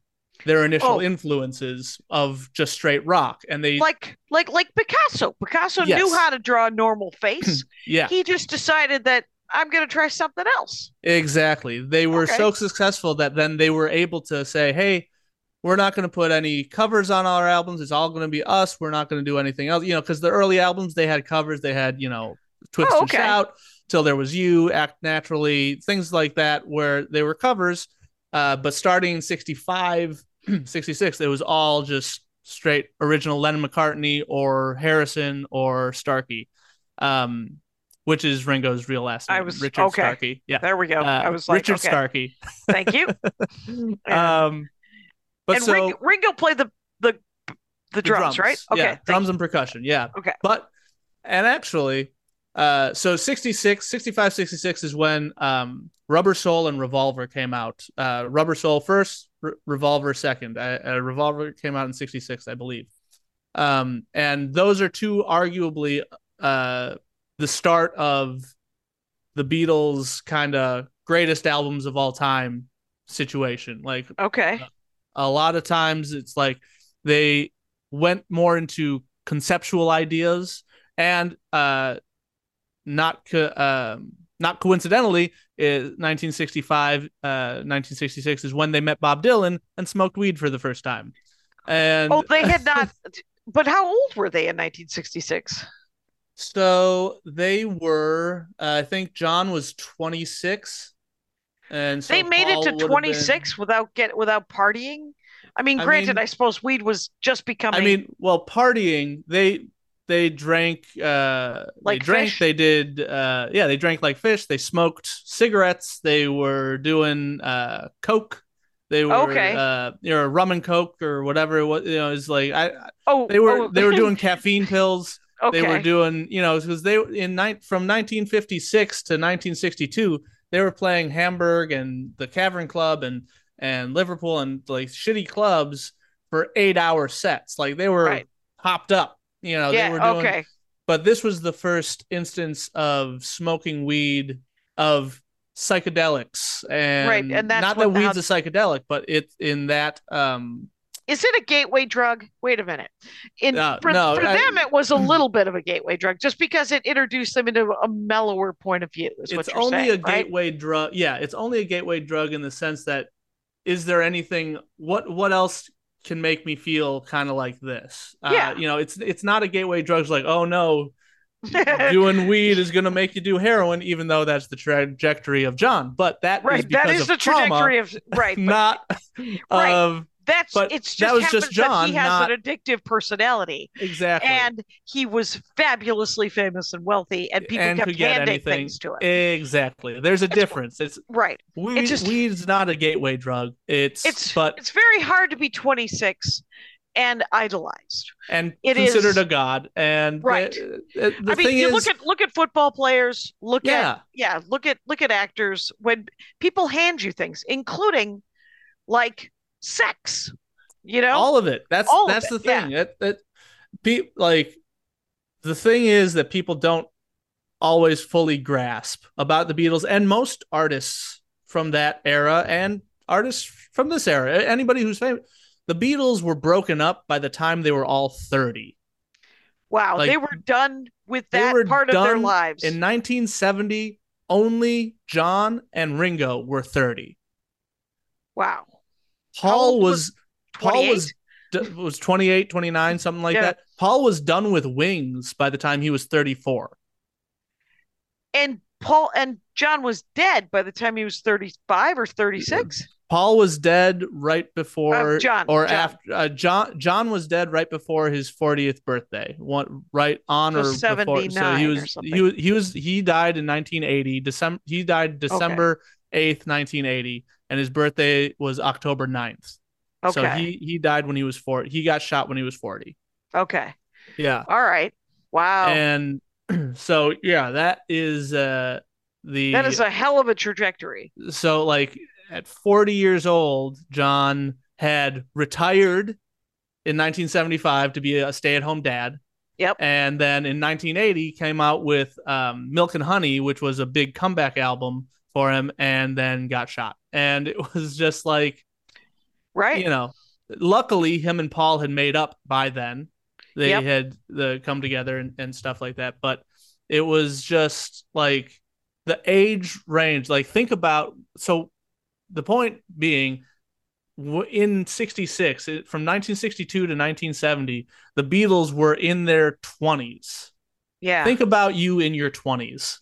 their initial Oh. influences of just straight rock and they like like like Picasso. Picasso Yes. knew how to draw a normal face. yeah he just decided that I'm going to try something else. Exactly. They were Okay. so successful that then they were able to say, "Hey, we're not going to put any covers on our albums. It's all going to be us. We're not going to do anything else." You know, because the early albums they had covers. They had you know, twist Oh, and shout, till there was you, act naturally, things like that, where they were covers. Uh, but starting in 65, 66, it was all just straight original Lennon McCartney or Harrison or Starkey. Um, which is Ringo's real last I name, was- Richard okay. Starkey. Yeah, There we go. uh, I was like, Richard okay, Starkey. thank you. Um, but and so Ringo, Ringo played the the the the drums, right? Okay, yeah, drums and percussion, yeah. Okay. But and actually, Uh, so 66, 65, 66 is when um, Rubber Soul and Revolver came out. Uh, Rubber Soul first, Re- Revolver second. Uh, uh, Revolver came out in 66, I believe. Um, and those are two arguably uh, the start of the Beatles kind of greatest albums of all time situation. Like Okay. a lot of times it's like they went more into conceptual ideas and uh not co- um not coincidentally is 1965 uh 1966 is when they met Bob Dylan and smoked weed for the first time and Oh, they had not. But how old were they in 1966? so they were uh, I think John was 26 and so they made Paul it to have 26 without get without partying. I mean, I granted, mean- I suppose weed was just becoming. I mean, well, partying, they they drank uh Like they drank, fish? they did uh yeah, they drank like fish, they smoked cigarettes, they were doing uh coke. They were Okay. uh you know, rum and coke or whatever it was, you know, it's like I oh, they were oh, they were doing caffeine pills. okay. They were doing, you know, because they in nine from 1956 to 1962, they were playing Hamburg and the Cavern Club and and Liverpool and like shitty clubs for eight hour sets. Like they were Right. hopped up, you know. yeah. they were doing, okay. But this was the first instance of smoking weed of psychedelics and Right, and that's not that how- weed's a psychedelic, but it's in that um Is it a gateway drug? Wait a minute. In Uh, for, no, for I- them, it was a little bit of a gateway drug, just because it introduced them into a mellower point of view. It's only saying, a right? gateway drug yeah it's only a gateway drug in the sense that is there anything what what else can make me feel kind of like this Yeah. uh, you know it's it's not a gateway drug like oh no doing weed is going to make you do heroin even though that's the trajectory of john but that is right. That because is the trauma, trajectory of right. Not Right. of that's but it's just that was just John, he has not- an addictive personality, exactly and he was fabulously famous and wealthy, and people And kept handing anything. things to him. exactly there's a difference it's right. weed, just- weed's not a gateway drug it's, It's but it's very hard to be 26 and idolized. and It considered is- a god and Right. the, uh, the I mean, you is look at look at football players. Look yeah at yeah, look at look at actors. When people hand you things, including like sex, you know, all of it. That's All that's it, the thing that that pe- like the thing is that people don't always fully grasp about the Beatles and most artists from that era and artists from this era. Anybody who's famous the Beatles were broken up by the time they were all 30 wow, like, they were done with that part of their lives. in 1970 only John and Ringo were 30 wow, Paul was, was- Paul was was 28, 29, something like Yeah. that. Paul was done with Wings by the time he was 34. and Paul and John was dead by the time he was 35 or 36. Paul was dead right before Uh, John, or John. after uh, John John was dead right before his 40th birthday. One right on So or before so 79 he was something. he was he was he died in 1980 December he died December 8th 1980 and his birthday was October 9th. Okay. So he he died when he was 40. He got shot when he was 40. okay. Yeah. All right. Wow. and so yeah that is uh the that is a hell of a trajectory. so like at 40 years old john had retired in 1975 to be a stay-at-home dad Yep. and then in 1980 came out with um, milk and honey which was a big comeback album for him and then got shot and it was just like Right. you know luckily him and paul had made up by then they Yep. had the come together and, and stuff like that but it was just like the age range like think about so the point being in 66 from 1962 to 1970 the beatles were in their 20s yeah. think about you in your 20s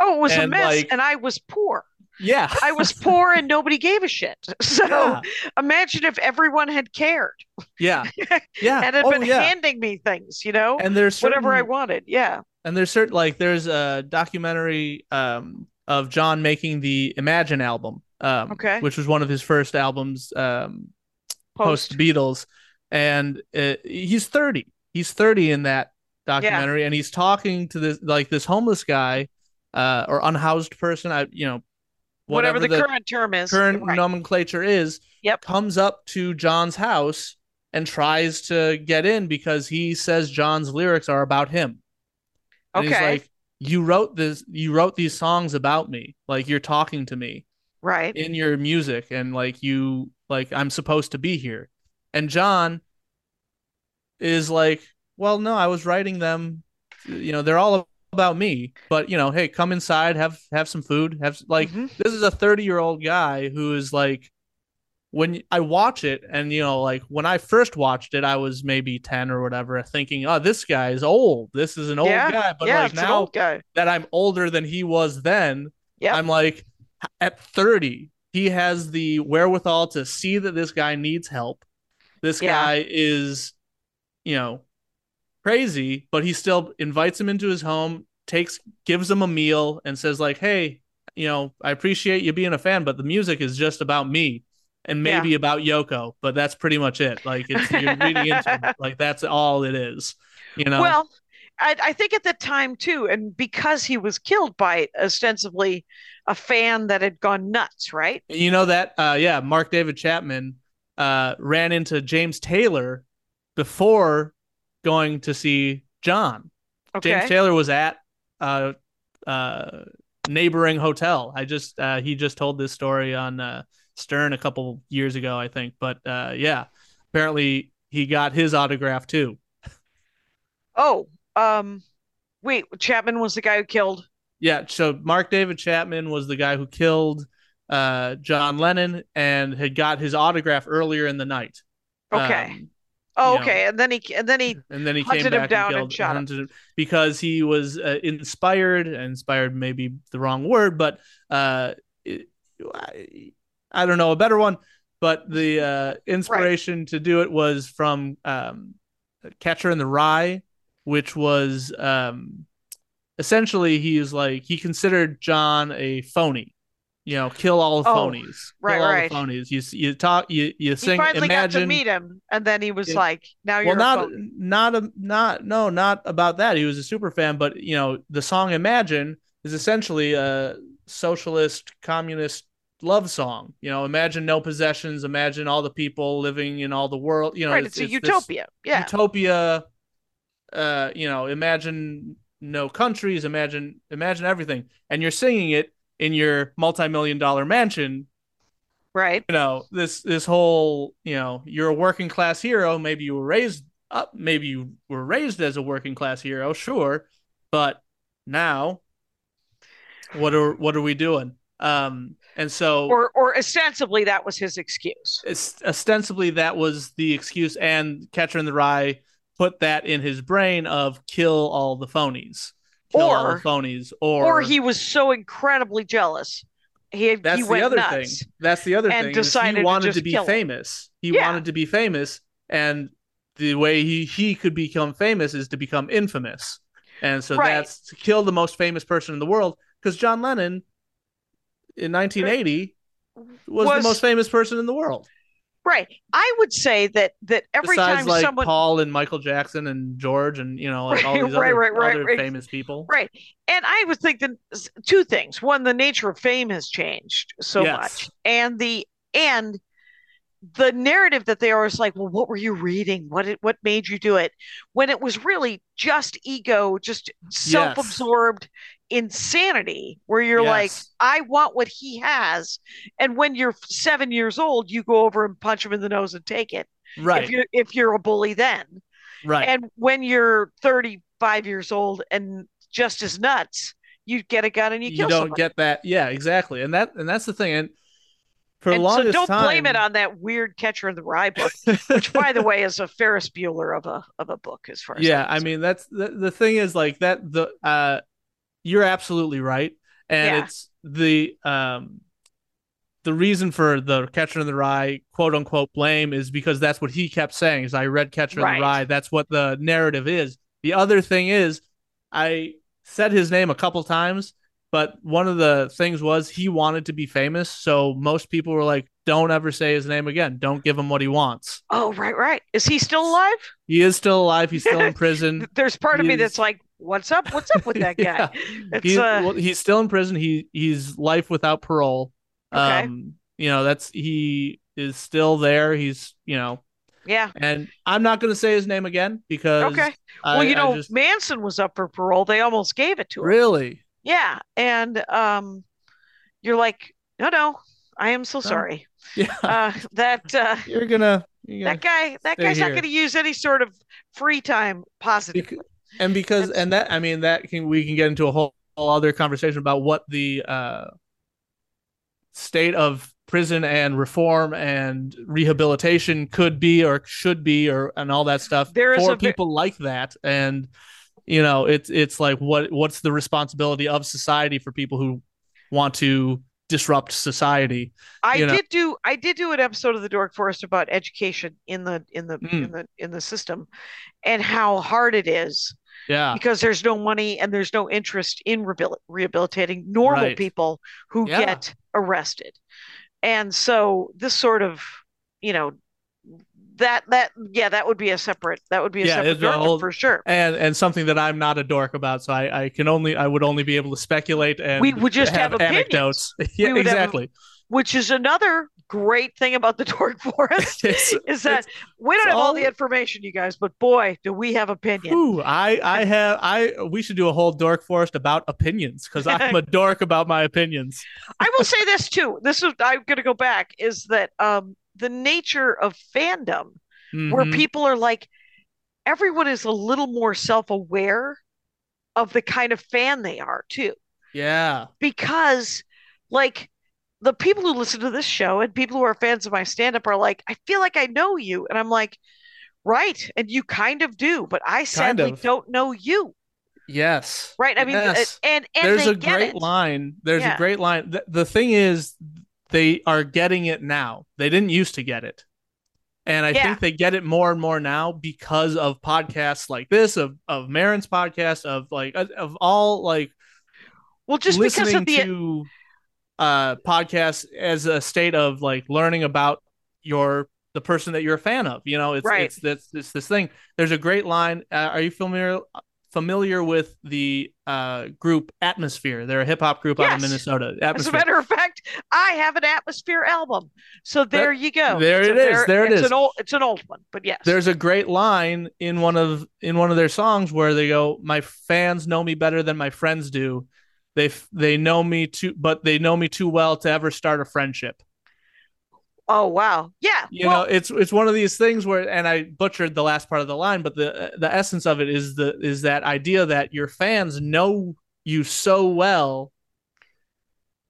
oh, it was a mess, like- and I was poor. Yeah I was poor, and nobody gave a shit. So yeah imagine if everyone had cared yeah yeah and had oh, been yeah handing me things, you know, and there's whatever I wanted. Yeah. and there's certain like there's a documentary um of John making the Imagine album, um, Okay. which was one of his first albums um, Post. Beatles, and uh, he's 30. He's 30 in that documentary, and he's talking to this like this homeless guy, uh, or unhoused person. I you know, whatever, whatever, the, current term is. current Right. nomenclature is. Yep. Comes up to John's house and tries to get in because he says John's lyrics are about him. And he's Okay. like, you wrote this, you wrote these songs about me. Like you're talking to me right. in your music, and like you, like I'm supposed to be here. And John is like, well, no, I was writing them. You know, they're all about me. But you know, hey, come inside, have have some food, have like Mhm. this is a 30 year old guy who is like when I watch it and you know like when I first watched it I was maybe 10 or whatever thinking oh this guy is old this is an old Yeah, guy but yeah, like now that I'm older than he was then Yep. I'm like at 30 he has the wherewithal to see that this guy needs help this Yeah. guy is you know crazy but he still invites him into his home takes gives him a meal and says like hey you know i appreciate you being a fan but the music is just about me and Yeah. maybe about yoko but that's pretty much it like it's you're reading into it. like that's all it is you know Well, I, I think at the time too, and because he was killed by ostensibly a fan that had gone nuts, right? you know that uh yeah mark david chapman uh ran into james taylor before going to see john Okay. James Taylor was at uh uh neighboring hotel. I just uh he just told this story on uh Stern a couple years ago, I think. But uh yeah, apparently he got his autograph too. Oh, um, wait, Chapman was the guy who killed. Yeah, so Mark David Chapman was the guy who killed uh John Lennon and had got his autograph earlier in the night. Okay. Um, oh, you know. okay, and then he and then he and then he hunted came him back down and and shot him. him because he was uh, inspired inspired maybe the wrong word but uh it- I, I don't know a better one but the uh inspiration to do it was from um catcher in the rye which was um essentially he's like he considered john a phony you know kill all the Oh, phonies right, kill all right. the phonies you you talk you you sing. he finally got to meet him, and then he was Yeah. like, "Now you're well not a phony." not a not no not about that he was a super fan but you know the song imagine is essentially a socialist communist love song you know imagine no possessions imagine all the people living in all the world you know right. It's, a this utopia. Yeah. utopia uh you know imagine no countries imagine imagine everything and you're singing it in your multi-million dollar mansion right. you know this this whole you know you're a working class hero maybe you were raised up maybe you were raised as a working class hero sure but now what are what are we doing um and so Or or ostensibly that was his excuse. ostensibly that was the excuse and catcher in the rye put that in his brain of kill all the phonies Or- phonies or Or he was so incredibly jealous. He That's he the other nuts. thing. That's the other and thing. decided he wanted just to be kill him. famous. He Yeah. wanted to be famous, and the way he he could become famous is to become infamous. And so Right. that's to kill the most famous person in the world. Because John Lennon, in 1980, was, Was- the most famous person in the world. Right. I would say that that every Besides, time like someone Paul and Michael Jackson and George and you know like all Right, these right, other, right, right, other famous people. Right. And I would think that two things. One, the nature of fame has changed so Yes. much. And the and the narrative that they are is like, well, what were you reading? What it, what made you do it? When it was really just ego, just self-absorbed insanity, where you're like, I want what he has. And when you're seven years old, you go over and punch him in the nose and take it. Right, If you're if you're a bully then. right. And when you're 35 years old and just as nuts, you get a gun and you, you kill don't someone. get that. Yeah, exactly. And that and that's the thing. And for and so don't time, blame it on that weird Catcher in the Rye book, which, by the way, is a Ferris Bueller of a of a book as far as yeah i mean that's the, the thing is like that the uh you're absolutely right. And Yeah. it's the um the reason for the catcher in the rye quote unquote blame is because that's what he kept saying is i read catcher in the rye. That's what the narrative is. The other thing is i said his name a couple times but one of the things was he wanted to be famous so most people were like don't ever say his name again. Don't give him what he wants. Oh, right, right. Is he still alive? He is still alive. He's still in prison. There's part of me He that's like, what's up? What's up with that guy? Yeah. It's He's, uh, well, he's still in prison. He he's life without parole. Okay. Um, you know, that's he is still there. He's you know, yeah. and I'm not going to say his name again because Okay. I, Well, you know, just- Manson was up for parole. They almost gave it to him. really, Yeah, and um, you're like, no, no, I am so sorry. yeah, Uh, that uh, you're gonna, you're that guy, that guy's not going to use any sort of free time positively. And because That's- and that I mean that can we can get into a whole, whole other conversation about what the uh state of prison and reform and rehabilitation could be or should be or and all that stuff There is for a people like that and you know it's it's like what what's the responsibility of society for people who want to disrupt society I know. did do I did do an episode of the Dork Forest about education in the in the Mm. in the in the system and how hard it is yeah because there's no money and there's no interest in rehabil- rehabilitating normal Right. people who Yeah. get arrested. And so this sort of, you know, that that yeah, that would be a separate that would be a Yeah, separate a whole- for sure. and and something that I'm not a dork about, so I, I can only I would only be able to speculate and We would just have opinions. anecdotes. yeah, would have- exactly. Which is another great thing about the Dork Forest is that we don't have all all- the information, you guys, but boy, do we have opinions Ooh, I I have I we should do a whole dork forest about opinions because I'm a dork about my opinions. I will say this too. This is I'm going to go back. Is that um the nature of fandom where Mhm. people are like, everyone is a little more self-aware of the kind of fan they are too, yeah, because like the people who listen to this show and people who are fans of my stand-up are like, I feel like I know you, and I'm like, right, and you kind of do, but I sadly of. don't know you, yes, right? I mean, Yes. and and There's a great it. line. There's Yeah. a great line. The, the thing is, they are getting it now. They didn't used to get it. And I Yeah. think they get it more and more now because of podcasts like this, of of Maron's podcast, of like of- all like Well, just because of the to uh podcasts as a state of like learning about your the person that you're a fan of. You know, it's Right. it's this it's this thing. There's a great line. Uh, are you familiar familiar with the uh group Atmosphere? They're a hip hop group out of Yes. Minnesota. As a matter of fact, I have an Atmosphere album. So there you go. there So it is, there it it's is. An old, it's an old one, but yes. There's a great line in one of in one of their songs where they go, "My fans know me better than my friends do. They they know me too, but they know me too well to ever start a friendship." Oh wow, yeah. you well, know it's it's one of these things where and i butchered the last part of the line but the the essence of it is the is that idea that your fans know you so well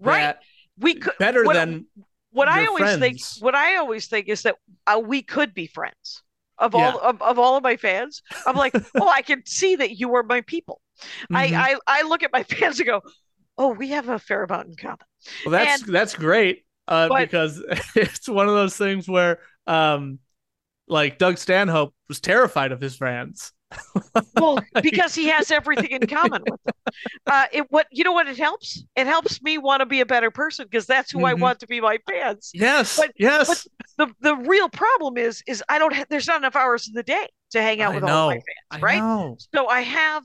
right. We could better what- than what I always think. What I always think is that uh, we could be friends. Of Yeah. all of, of all of my fans, I'm like, oh, I can see that you are my people. Mhm. I, I I look at my fans and go, oh, we have a fair amount in common. well, that's that's great uh But- because it's one of those things where um like Doug Stanhope was terrified of his fans Well, because he has everything in common with them. Uh, it what you know what it helps? It helps me want to be a better person because that's who I Mhm. want to be my fans. yes But- yes The the real problem is is I don't ha- there's not enough hours in the day to hang out I with all my know. fans, I right? know. So I have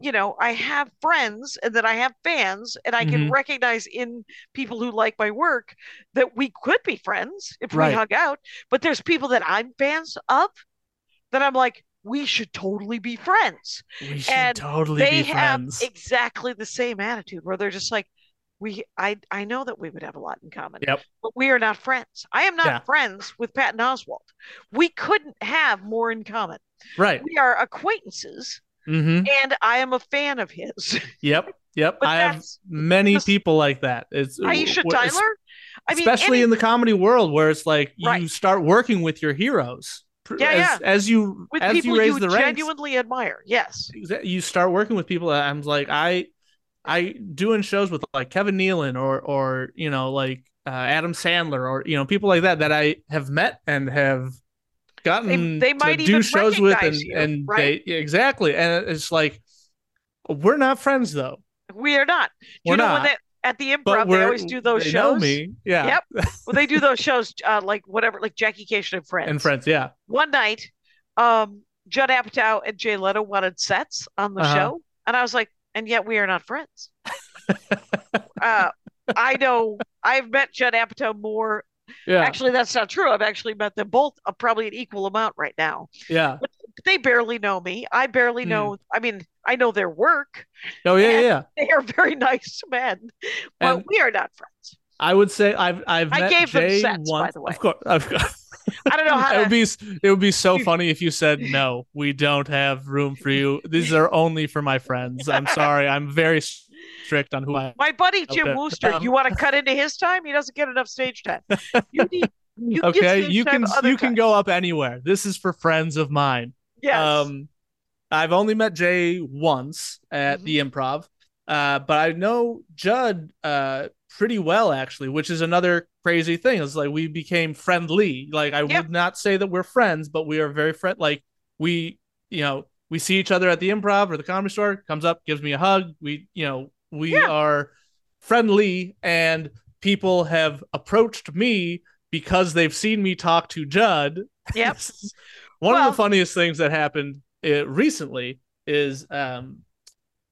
you know I have friends and then I have fans and I can Mhm. recognize in people who like my work that we could be friends if Right. we hung out. But there's people that I'm fans of that I'm like we should totally be friends we should and totally they be have friends exactly the same attitude where they're just like we I I know that we would have a lot in common. Yep. But we are not friends. I am not Yeah. friends with Patton Oswalt. We couldn't have more in common. right We are acquaintances mm-hmm and I am a fan of his. yep yep I have many this- people like that it's Aisha Tyler. I mean especially any- in the comedy world where it's like you Right. start working with your heroes Yeah, as, yeah. as you with as people you raise you the ranks genuinely admire. Yes. you start working with people that i'm like i i doing shows with like kevin nealon or or you know like uh, adam sandler or you know people like that that i have met and have gotten they to might do even shows with and you, and right? they exactly and it's like we're not friends though We are not. Do We're you know not. when that at the improv, they always do those they shows. know me. Yeah. Yep. Well, they do those shows, uh, like whatever, like Jackie Kashian and Friends. And friends, yeah. One night, um, Judd Apatow and Jay Leno wanted sets on the Uh-huh. show, and I was like, and yet we are not friends. uh, I know I've met Judd Apatow more. Yeah. Actually, that's not true. I've actually met them both uh, probably an equal amount right now. yeah. But they barely know me. I barely Hmm. know. I mean, I know their work. Oh yeah, yeah. They are very nice men, but And- we are not friends. I would say I've I've I gave them Jay sets, by the way. Of course, of course. I don't know how it to. would be it would be so funny if you said no. We don't have room for you. These are only for my friends. I'm sorry. I'm very strict on who I. My buddy Jim Okay. Wooster, Um, you want to cut into his time? He doesn't get enough stage time. You need. You Okay, stage you can other you can go up anywhere. This is for friends of mine. Yes. Um, I've only met Jay once at Mhm. the Improv, uh, but I know Judd uh pretty well actually, which is another crazy thing. It's like we became friendly. Like I Yep. would not say that we're friends, but we are very friend. Like we, you know, we see each other at the Improv or the Comedy Store. Comes up, gives me a hug. We, you know, we Yeah. are friendly, and people have approached me because they've seen me talk to Judd. Yep. One Well- of the funniest things that happened uh, recently is um,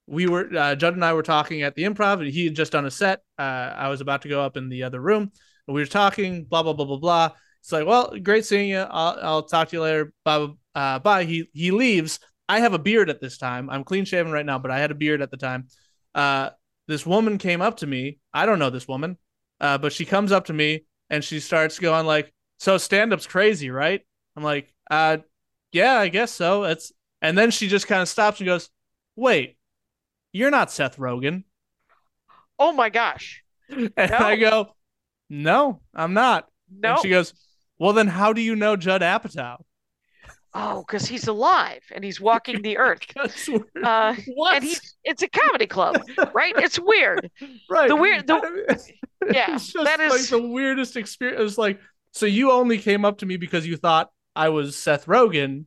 we were uh, Judd and I were talking at the improv, and he had just done a set. Uh, I was about to go up in the other room, and we were talking, blah blah blah blah blah. It's like, well, great seeing you. I'll, I'll talk to you later. Bye bye. Uh, bye. He he leaves. I have a beard at this time. I'm clean shaven right now, but I had a beard at the time. Uh, this woman came up to me. I don't know this woman, uh, but she comes up to me and she starts going like, "So stand up's crazy, right?" I'm like, "Uh, yeah, I guess so." It's and then she just kind of stops and goes, "Wait, you're not Seth Rogen." oh my gosh. And No. I go, "No, I'm not." No. And she goes, "Well, then how do you know Judd Apatow?" Oh, because he's alive and he's walking the earth. Uh, what? and he's it's a comedy club, right? It's weird. right. the weird- the- Yeah, it's just that like the weirdest experience. It's like, so you only came up to me because you thought I was Seth Rogen,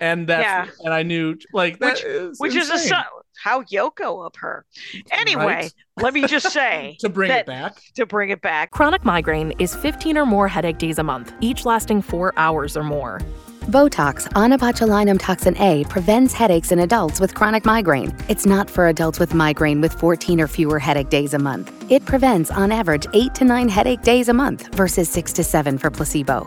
and that's Yeah. and I knew like that Which- is Which is a how Yoko of her. Anyway, Right? let me just say to bring that- it back. to bring it back. Chronic migraine is 15 or more headache days a month, each lasting four hours or more. Botox, onabotulinum toxin A, prevents headaches in adults with chronic migraine. It's not for adults with migraine with 14 or fewer headache days a month. It prevents, on average, 8 to 9 headache days a month versus 6 to 7 for placebo.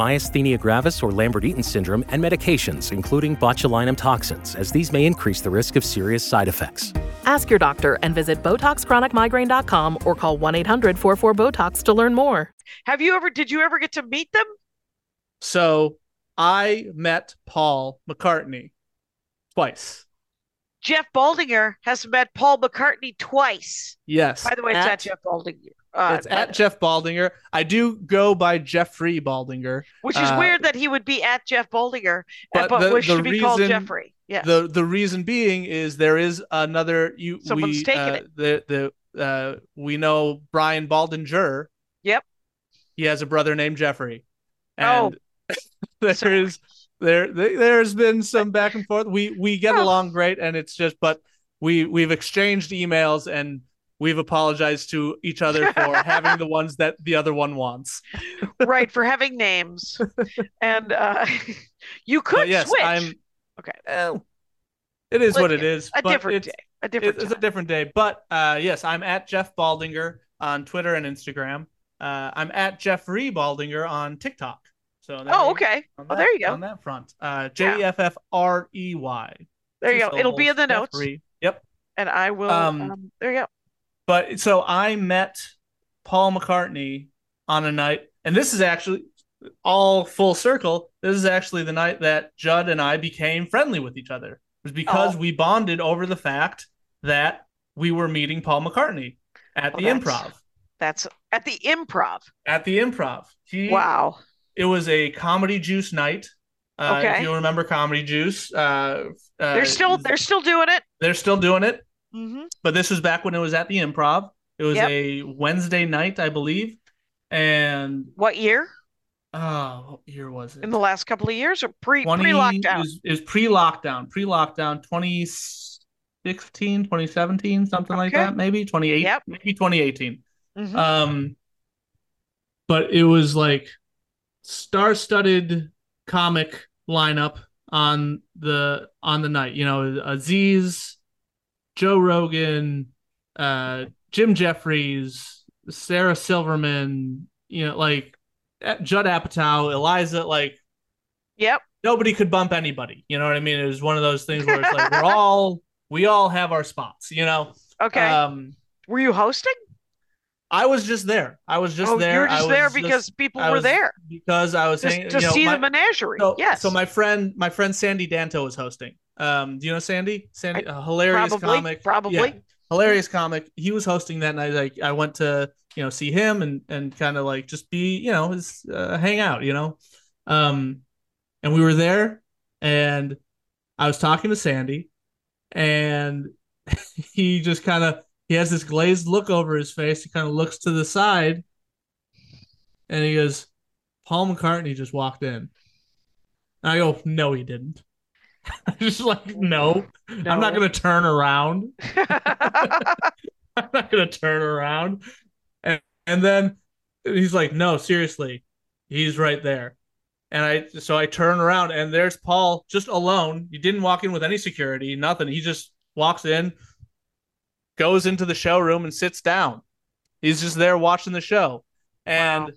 myasthenia gravis, or Lambert-Eaton syndrome, and medications, including botulinum toxins, as these may increase the risk of serious side effects. Ask your doctor and visit BotoxChronicMigraine.com or call 1 800 44 Botox to learn more. Have you ever? Did you ever get to meet them? So I met Paul McCartney twice. Jeff Baldinger has met Paul McCartney twice. Yes. By the way, it's at, not Jeff Baldinger. Uh, It's at Jeff Baldinger. I do go by Jeffrey Baldinger. which is uh, weird that he would be at Jeff Baldinger, but but, the- to be called reason- Jeffrey. Yeah. The the reason being is there is another you Someone's we taken uh, it. the the uh we know Brian Baldinger. Yep. He has a brother named Jeffrey. Oh. And there is there there- there's been some back and forth. We we get Oh. along great and it's just but we we've exchanged emails and we've apologized to each other for having the ones that the other one wants. right for having names, and uh, you could yes, switch. I'm Okay. eh, it is what it is. a but different it's- day. A different. It- it's a different day. But uh, yes, I'm at Jeff Baldinger on Twitter and Instagram. Uh, I'm at Jeffrey Baldinger on TikTok. So Oh, okay. Oh, that- there you go. On that front, uh. J E F F R E Y. There you go. It'll be in the notes, Jeffrey. Yep. and I will. Um, Um, there you go. But so I met Paul McCartney on a night, and this is actually all full circle. This is actually the night that Judd and I became friendly with each other. It was because Oh. we bonded over the fact that we were meeting Paul McCartney. at Oh, the that's- improv. That's at the improv. At the improv. He Wow. it was a comedy juice night. Uh, Okay. If you remember comedy juice, uh, uh, They're still they're still doing it. they're still doing it. Hmm but this was back when it was at the improv it was Yep. a wednesday night i believe and What year? oh what year was it In the last couple of years or pre 20 pre it lockdown? was, it was pre-lockdown pre-lockdown 2016 2017 something like that maybe 28 Yep. maybe 2018 Mhm. um but it was like star-studded comic lineup on the on the night you know aziz joe rogan uh jim jeffries sarah silverman you know like eh, judd apatow eliza like Yep. nobody could bump anybody you know what i mean it was one of those things where it's like we're all we all have our spots you know Okay. um were you hosting? i was just there i was just oh, there you were just there just- because people were there because i was just to you know, see my- the menagerie. so, yes. so my friend my friend sandy danto was hosting um do you know sandy? Sandy a hilarious probably comic. probably. Yeah, hilarious comic. He was hosting that night. Like i went to you know see him and and kind of like just be you know his uh, hang out you know? Um and we were there and i was talking to sandy and he just kind of he has this glazed look over his face. He kind of looks to the side and he goes paul mccartney just walked in. And i go no he didn't just like no, i'm not gonna turn around I'm not gonna turn around. And and then he's like, no, seriously, he's right there. And I so I turn around and there's Paul just alone. He didn't walk in with any security, nothing. He just walks in, goes into the showroom and sits down. He's just there watching the show. And Wow.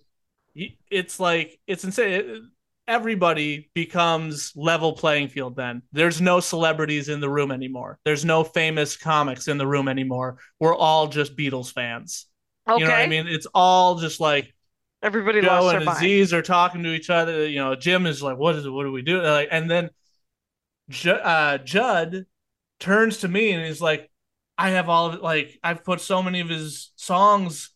he, it's like it's insane. Everybody becomes level playing field then. There's no celebrities in the room anymore. There's no famous comics in the room anymore. We're all just Beatles fans. okay. You know what I mean? It's all just like Everybody Joe and mind. Aziz are talking to each other. You know, Jim is like, "What is it? What do we do?" Like, and then Ju- uh, Judd turns to me and he's like, "I have all of it. Like, I've put so many of his songs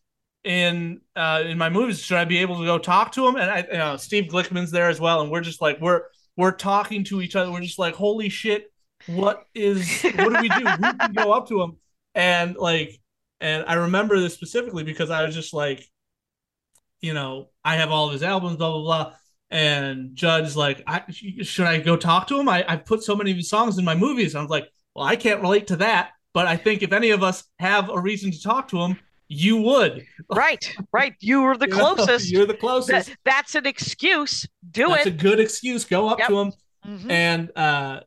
in uh, in my movies. Should I be able to go talk to him?" And I, you know, Steve Glickman's there as well, and we're just like, we're we're talking to each other. We're just like, "Holy shit! What is? What do we do? Who can go up to him?" And like, and I remember this specifically because I was just like you know, I have all of his albums, blah blah blah. And Judd's like, I, should I go talk to him? I, I put so many of his songs in my movies. I was like, well, I can't relate to that, but I think if any of us have a reason to talk to him, you would. right, right. You were the closest. You're the closest. That- that's an excuse. Do That's it. That's a good excuse. Go up Yep. to him, Mhm. and uh,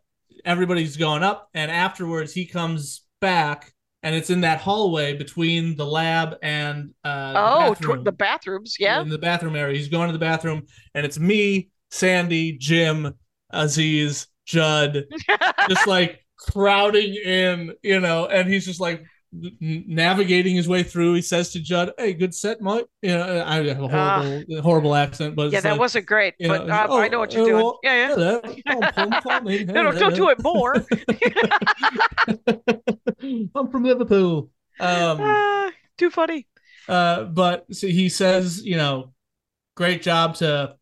everybody's going up. And afterwards, he comes back, and it's in that hallway between the lab and uh, the oh, bathroom. tw- the bathrooms. Yeah. in the bathroom area. He's going to the bathroom, and it's me, Sandy, Jim, Aziz, Judd, just like crowding in, you know. And he's just like navigating his way through. He says to Judd, "Hey, good set, Mike." You know, I have a horrible, horrible accent, but Ah. yeah, that like, wasn't great, but know, uh, I know what you're oh, doing. well, yeah, yeah. hello. Oh, Paul McCartney. No, no, don't do it more. I'm from Liverpool. Um, Ah, too funny. uh, but so he says, you know, great job to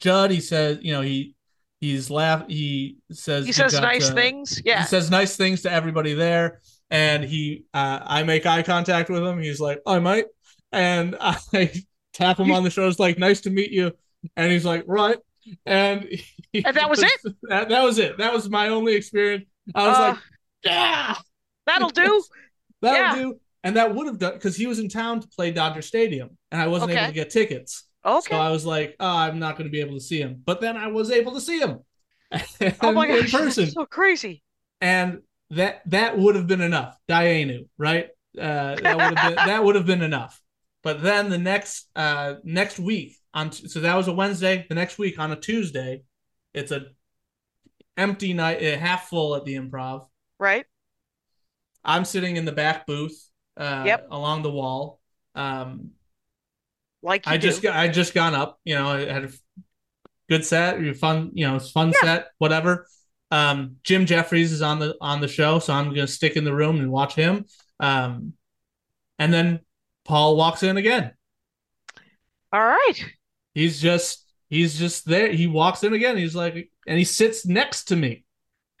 Judd. He says, you know, he he's laugh. He says He says nice to- things. Yeah. He says nice things to everybody there, and he, uh, I make eye contact with him. He's like, "I might," and I tap him on the shoulder. It's like, "Nice to meet you," and he's like, "Right," and he And that was it? That, that was it. That was my only experience. I was Uh, like, "Yeah." That'll do. That'll Yeah. do. And that would have done because he was in town to play Dodger Stadium, and I wasn't able to get tickets. Okay. So I was like, oh, I'm not going to be able to see him. But then I was able to see him oh my in gosh, person, that's so crazy. and that that would have been enough. Dayenu, right? Uh, that would have been that would have been enough. But then the next uh next week on so that was a Wednesday. The next week on a Tuesday, it's a empty night, uh, half full at the Improv. Right? I'm sitting in the back booth, uh, Yep. along the wall. Um, Like you I do. just I just gone up. You know, I had a good set, fun. You know, it's fun Yeah. set, whatever. Um, Jim Jeffries is on the on the show, so I'm gonna stick in the room and watch him. Um, and then Paul walks in again. All right. He's just he's just there. He walks in again. He's like, and he sits next to me.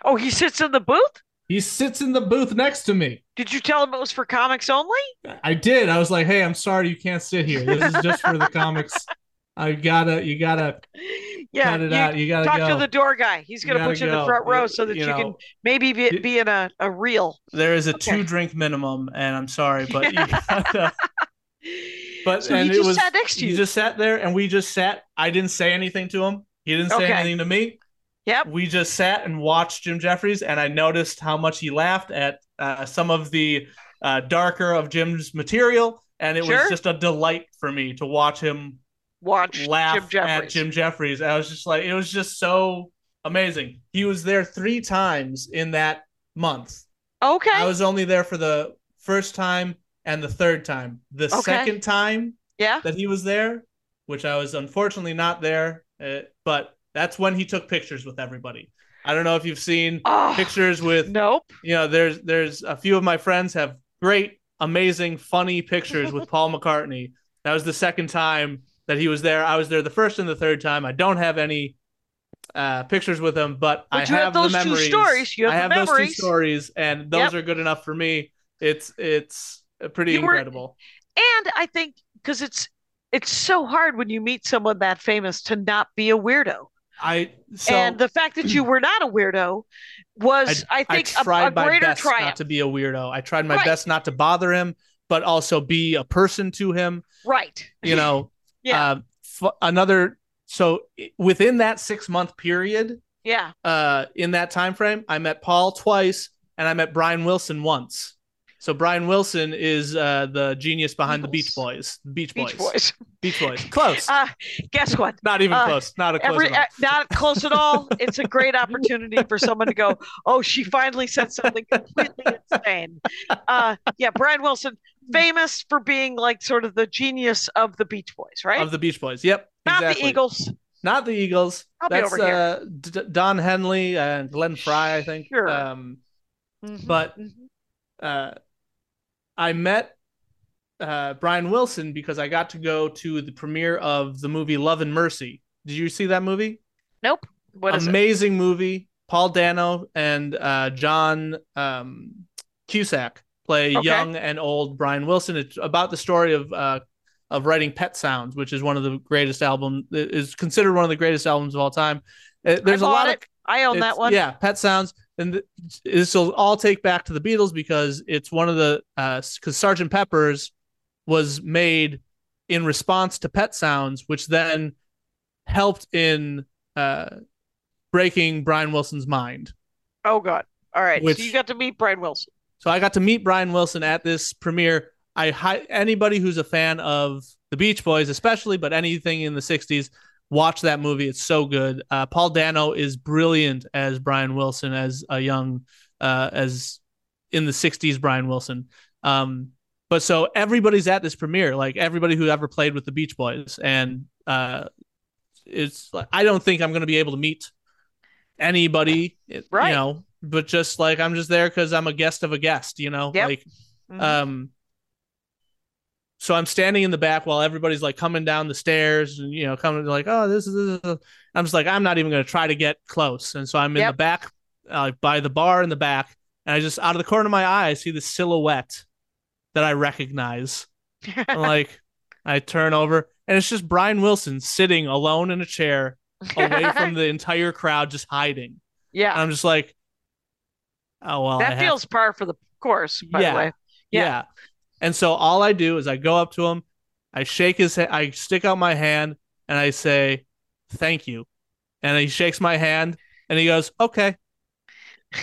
Oh, he sits in the booth? He sits in the booth next to me. Did you tell him it was for comics only? I did. I was like, hey, I'm sorry you can't sit here. This is just for the comics. I gotta, you gotta Yeah. cut it you out. You gotta talk go. to the door guy. He's going to gotta put you in the front row You- so that you, you can maybe be, be in a, a reel. there is a Okay. two drink minimum, and I'm sorry, but you gotta. But So and he it just was sat next to he you. just sat there, and we just sat. I didn't say anything to him. He didn't say Okay. anything to me. Yep. We just sat and watched Jim Jeffries, and I noticed how much he laughed at uh, some of the uh, darker of Jim's material, and it Sure. was just a delight for me to watch him Watch laugh Jim Jeffries. at Jim Jeffries. I was just like, it was just so amazing. He was there three times in that month. Okay. I was only there for the first time and the third time. The Okay. second time yeah. that he was there, which I was unfortunately not there, uh, but that's when he took pictures with everybody. I don't know if you've seen Oh, pictures with nope. you know there's there's a few of my friends have great amazing funny pictures with Paul McCartney. That was the second time that he was there. I was there the first and the third time. I don't have any uh, pictures with him, but, But I you have have, those the two stories. You have I the have those two stories, and those Yep. are good enough for me. It's it's pretty You were- incredible. And I think because it's it's so hard when you meet someone that famous to not be a weirdo. I so and the fact that you were not a weirdo was, I, I think, a, tried a my greater best triumph. not to be a weirdo. I tried my Right. best not to bother him, but also be a person to him. Right. You know, Yeah. uh, f- another. So within that six month period, Yeah. uh, in that time frame, I met Paul twice, and I met Brian Wilson once. So Brian Wilson is uh, the genius behind the Beach Boys. Beach Boys. Beach Boys. Beach Boys. Close. Uh, guess what? not even uh, close. Not a close Every enough. uh, not close at all. It's a great opportunity for someone to go. Oh, she finally said something completely insane. Uh, yeah, Brian Wilson, famous for being like sort of the genius of the Beach Boys, right? Of the Beach Boys. Yep. Not exactly. the Eagles. Not the Eagles. I'll be That's over here. uh, D- Don Henley and Glenn Frey, I think. Sure. Um, Mhm, but mhm. uh, I met uh, Brian Wilson because I got to go to the premiere of the movie Love and Mercy. Did you see that movie? nope. What is it? Amazing movie. Paul Dano and uh, John um, Cusack play Okay. young and old Brian Wilson. It's about the story of uh, of writing Pet Sounds, which is one of the greatest album is considered one of the greatest albums of all time. Uh, There's I a lot bought of. I own that one. Yeah, Pet Sounds, and th- this will all take back to the Beatles because it's one of the because Sergeant Pepper's was made in response to Pet Sounds, which then helped in uh, breaking Brian Wilson's mind. Oh God. All right. Which- so you got to meet Brian Wilson. So I got to meet Brian Wilson at this premiere. I hi- anybody who's a fan of the Beach Boys, especially, but anything in the '60s, watch that movie. It's so good. Uh, Paul Dano is brilliant as Brian Wilson, as a young, uh, as in the '60s Brian Wilson. Um, but so everybody's at this premiere, like everybody who ever played with the Beach Boys, and uh, it's like I don't think I'm going to be able to meet anybody, Right. you know. But just like I'm just there because I'm a guest of a guest, you know. Yep. Like Mhm. um so I'm standing in the back while everybody's like coming down the stairs and you know coming like oh this is, this is I'm just like I'm not even going to try to get close and so I'm in Yep. the back uh, by the bar in the back and I just out of the corner of my eye I see the silhouette that I recognize I'm like I turn over and it's just Brian Wilson sitting alone in a chair away from the entire crowd just hiding and yeah. I'm just like oh well that feels par for the course, by Yeah. the way. yeah. Yeah. And so all I do is I go up to him, I shake his hand, I stick out my hand, and I say, "Thank you." And he shakes my hand, and he goes, "Okay,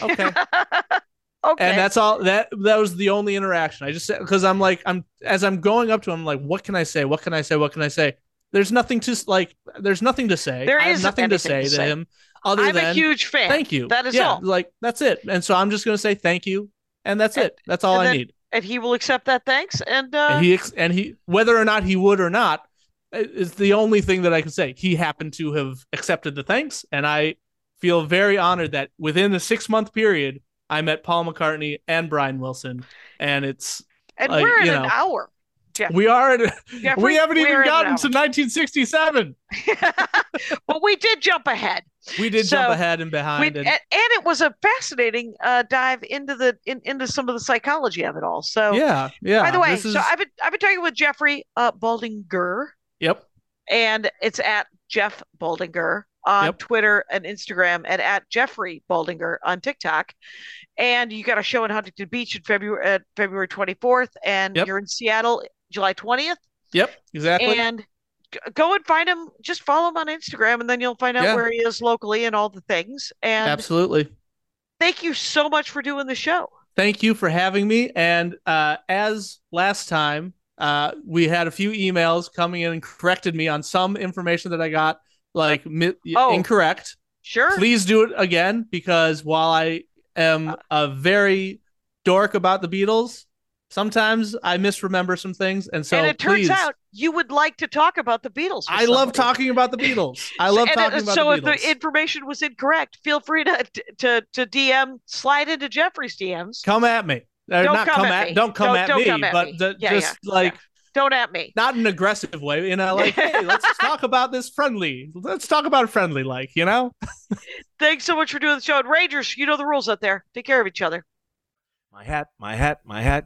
okay." okay. and that's all. That that was the only interaction. I just because I'm like I'm as I'm going up to him, I'm like, "What can I say? What can I say? What can I say?" There's nothing to like. There's nothing to say. There I have isn't nothing to say to to say. him other I'm than a huge fan. thank you. That is yeah, all. Like that's it. And so I'm just gonna say thank you, and that's And- it. That's all I then- need. And he will accept that thanks. And uh, and he ex- and he whether or not he would or not is the only thing that I can say. He happened to have accepted the thanks, and I feel very honored that within the six month period, I met Paul McCartney and Brian Wilson, and it's and like, we're in an know. hour. Jeff. We are. At, Jeffrey, we haven't even gotten to 1967. but we did jump ahead. We did So, jump ahead and behind. and, and, and it was a fascinating uh, dive into the in, into some of the psychology of it all. So, yeah, yeah. by the way, is, so I've been I've been talking with Jeffrey uh, Baldinger, yep. and it's at Jeff Baldinger on Yep. Twitter and Instagram, and at Jeffrey Baldinger on TikTok. And you got a show in Huntington Beach in February uh, February 24th, and Yep. you're in Seattle July 20th. Yep. Exactly. And go and find him. Just follow him on Instagram, and then you'll find out Yeah. where he is locally and all the things. And Absolutely. thank you so much for doing the show. Thank you for having me. And uh, as last time, uh, we had a few emails coming in and corrected me on some information that I got like mi- Oh. incorrect. Sure. Please do it again because while I am a very dork about the Beatles, sometimes I misremember some things. And so and it turns please, out you would like to talk about the Beatles. with I love talking about the Beatles. I love And, uh, talking about so the Beatles. So if the information was incorrect, feel free to to to DM slide into Jeffrey's DMs. come at me. Uh, Don't not come come, at at, me. don't come Don't- at don't me, come at but me. the- Yeah, just yeah, like yeah. Don't at me. not in an aggressive way, you know, like, hey, let's talk about this friendly. Let's talk about friendly, like, you know? Thanks so much for doing the show. And Rangers, you know the rules out there. Take care of each other. My hat, my hat, my hat.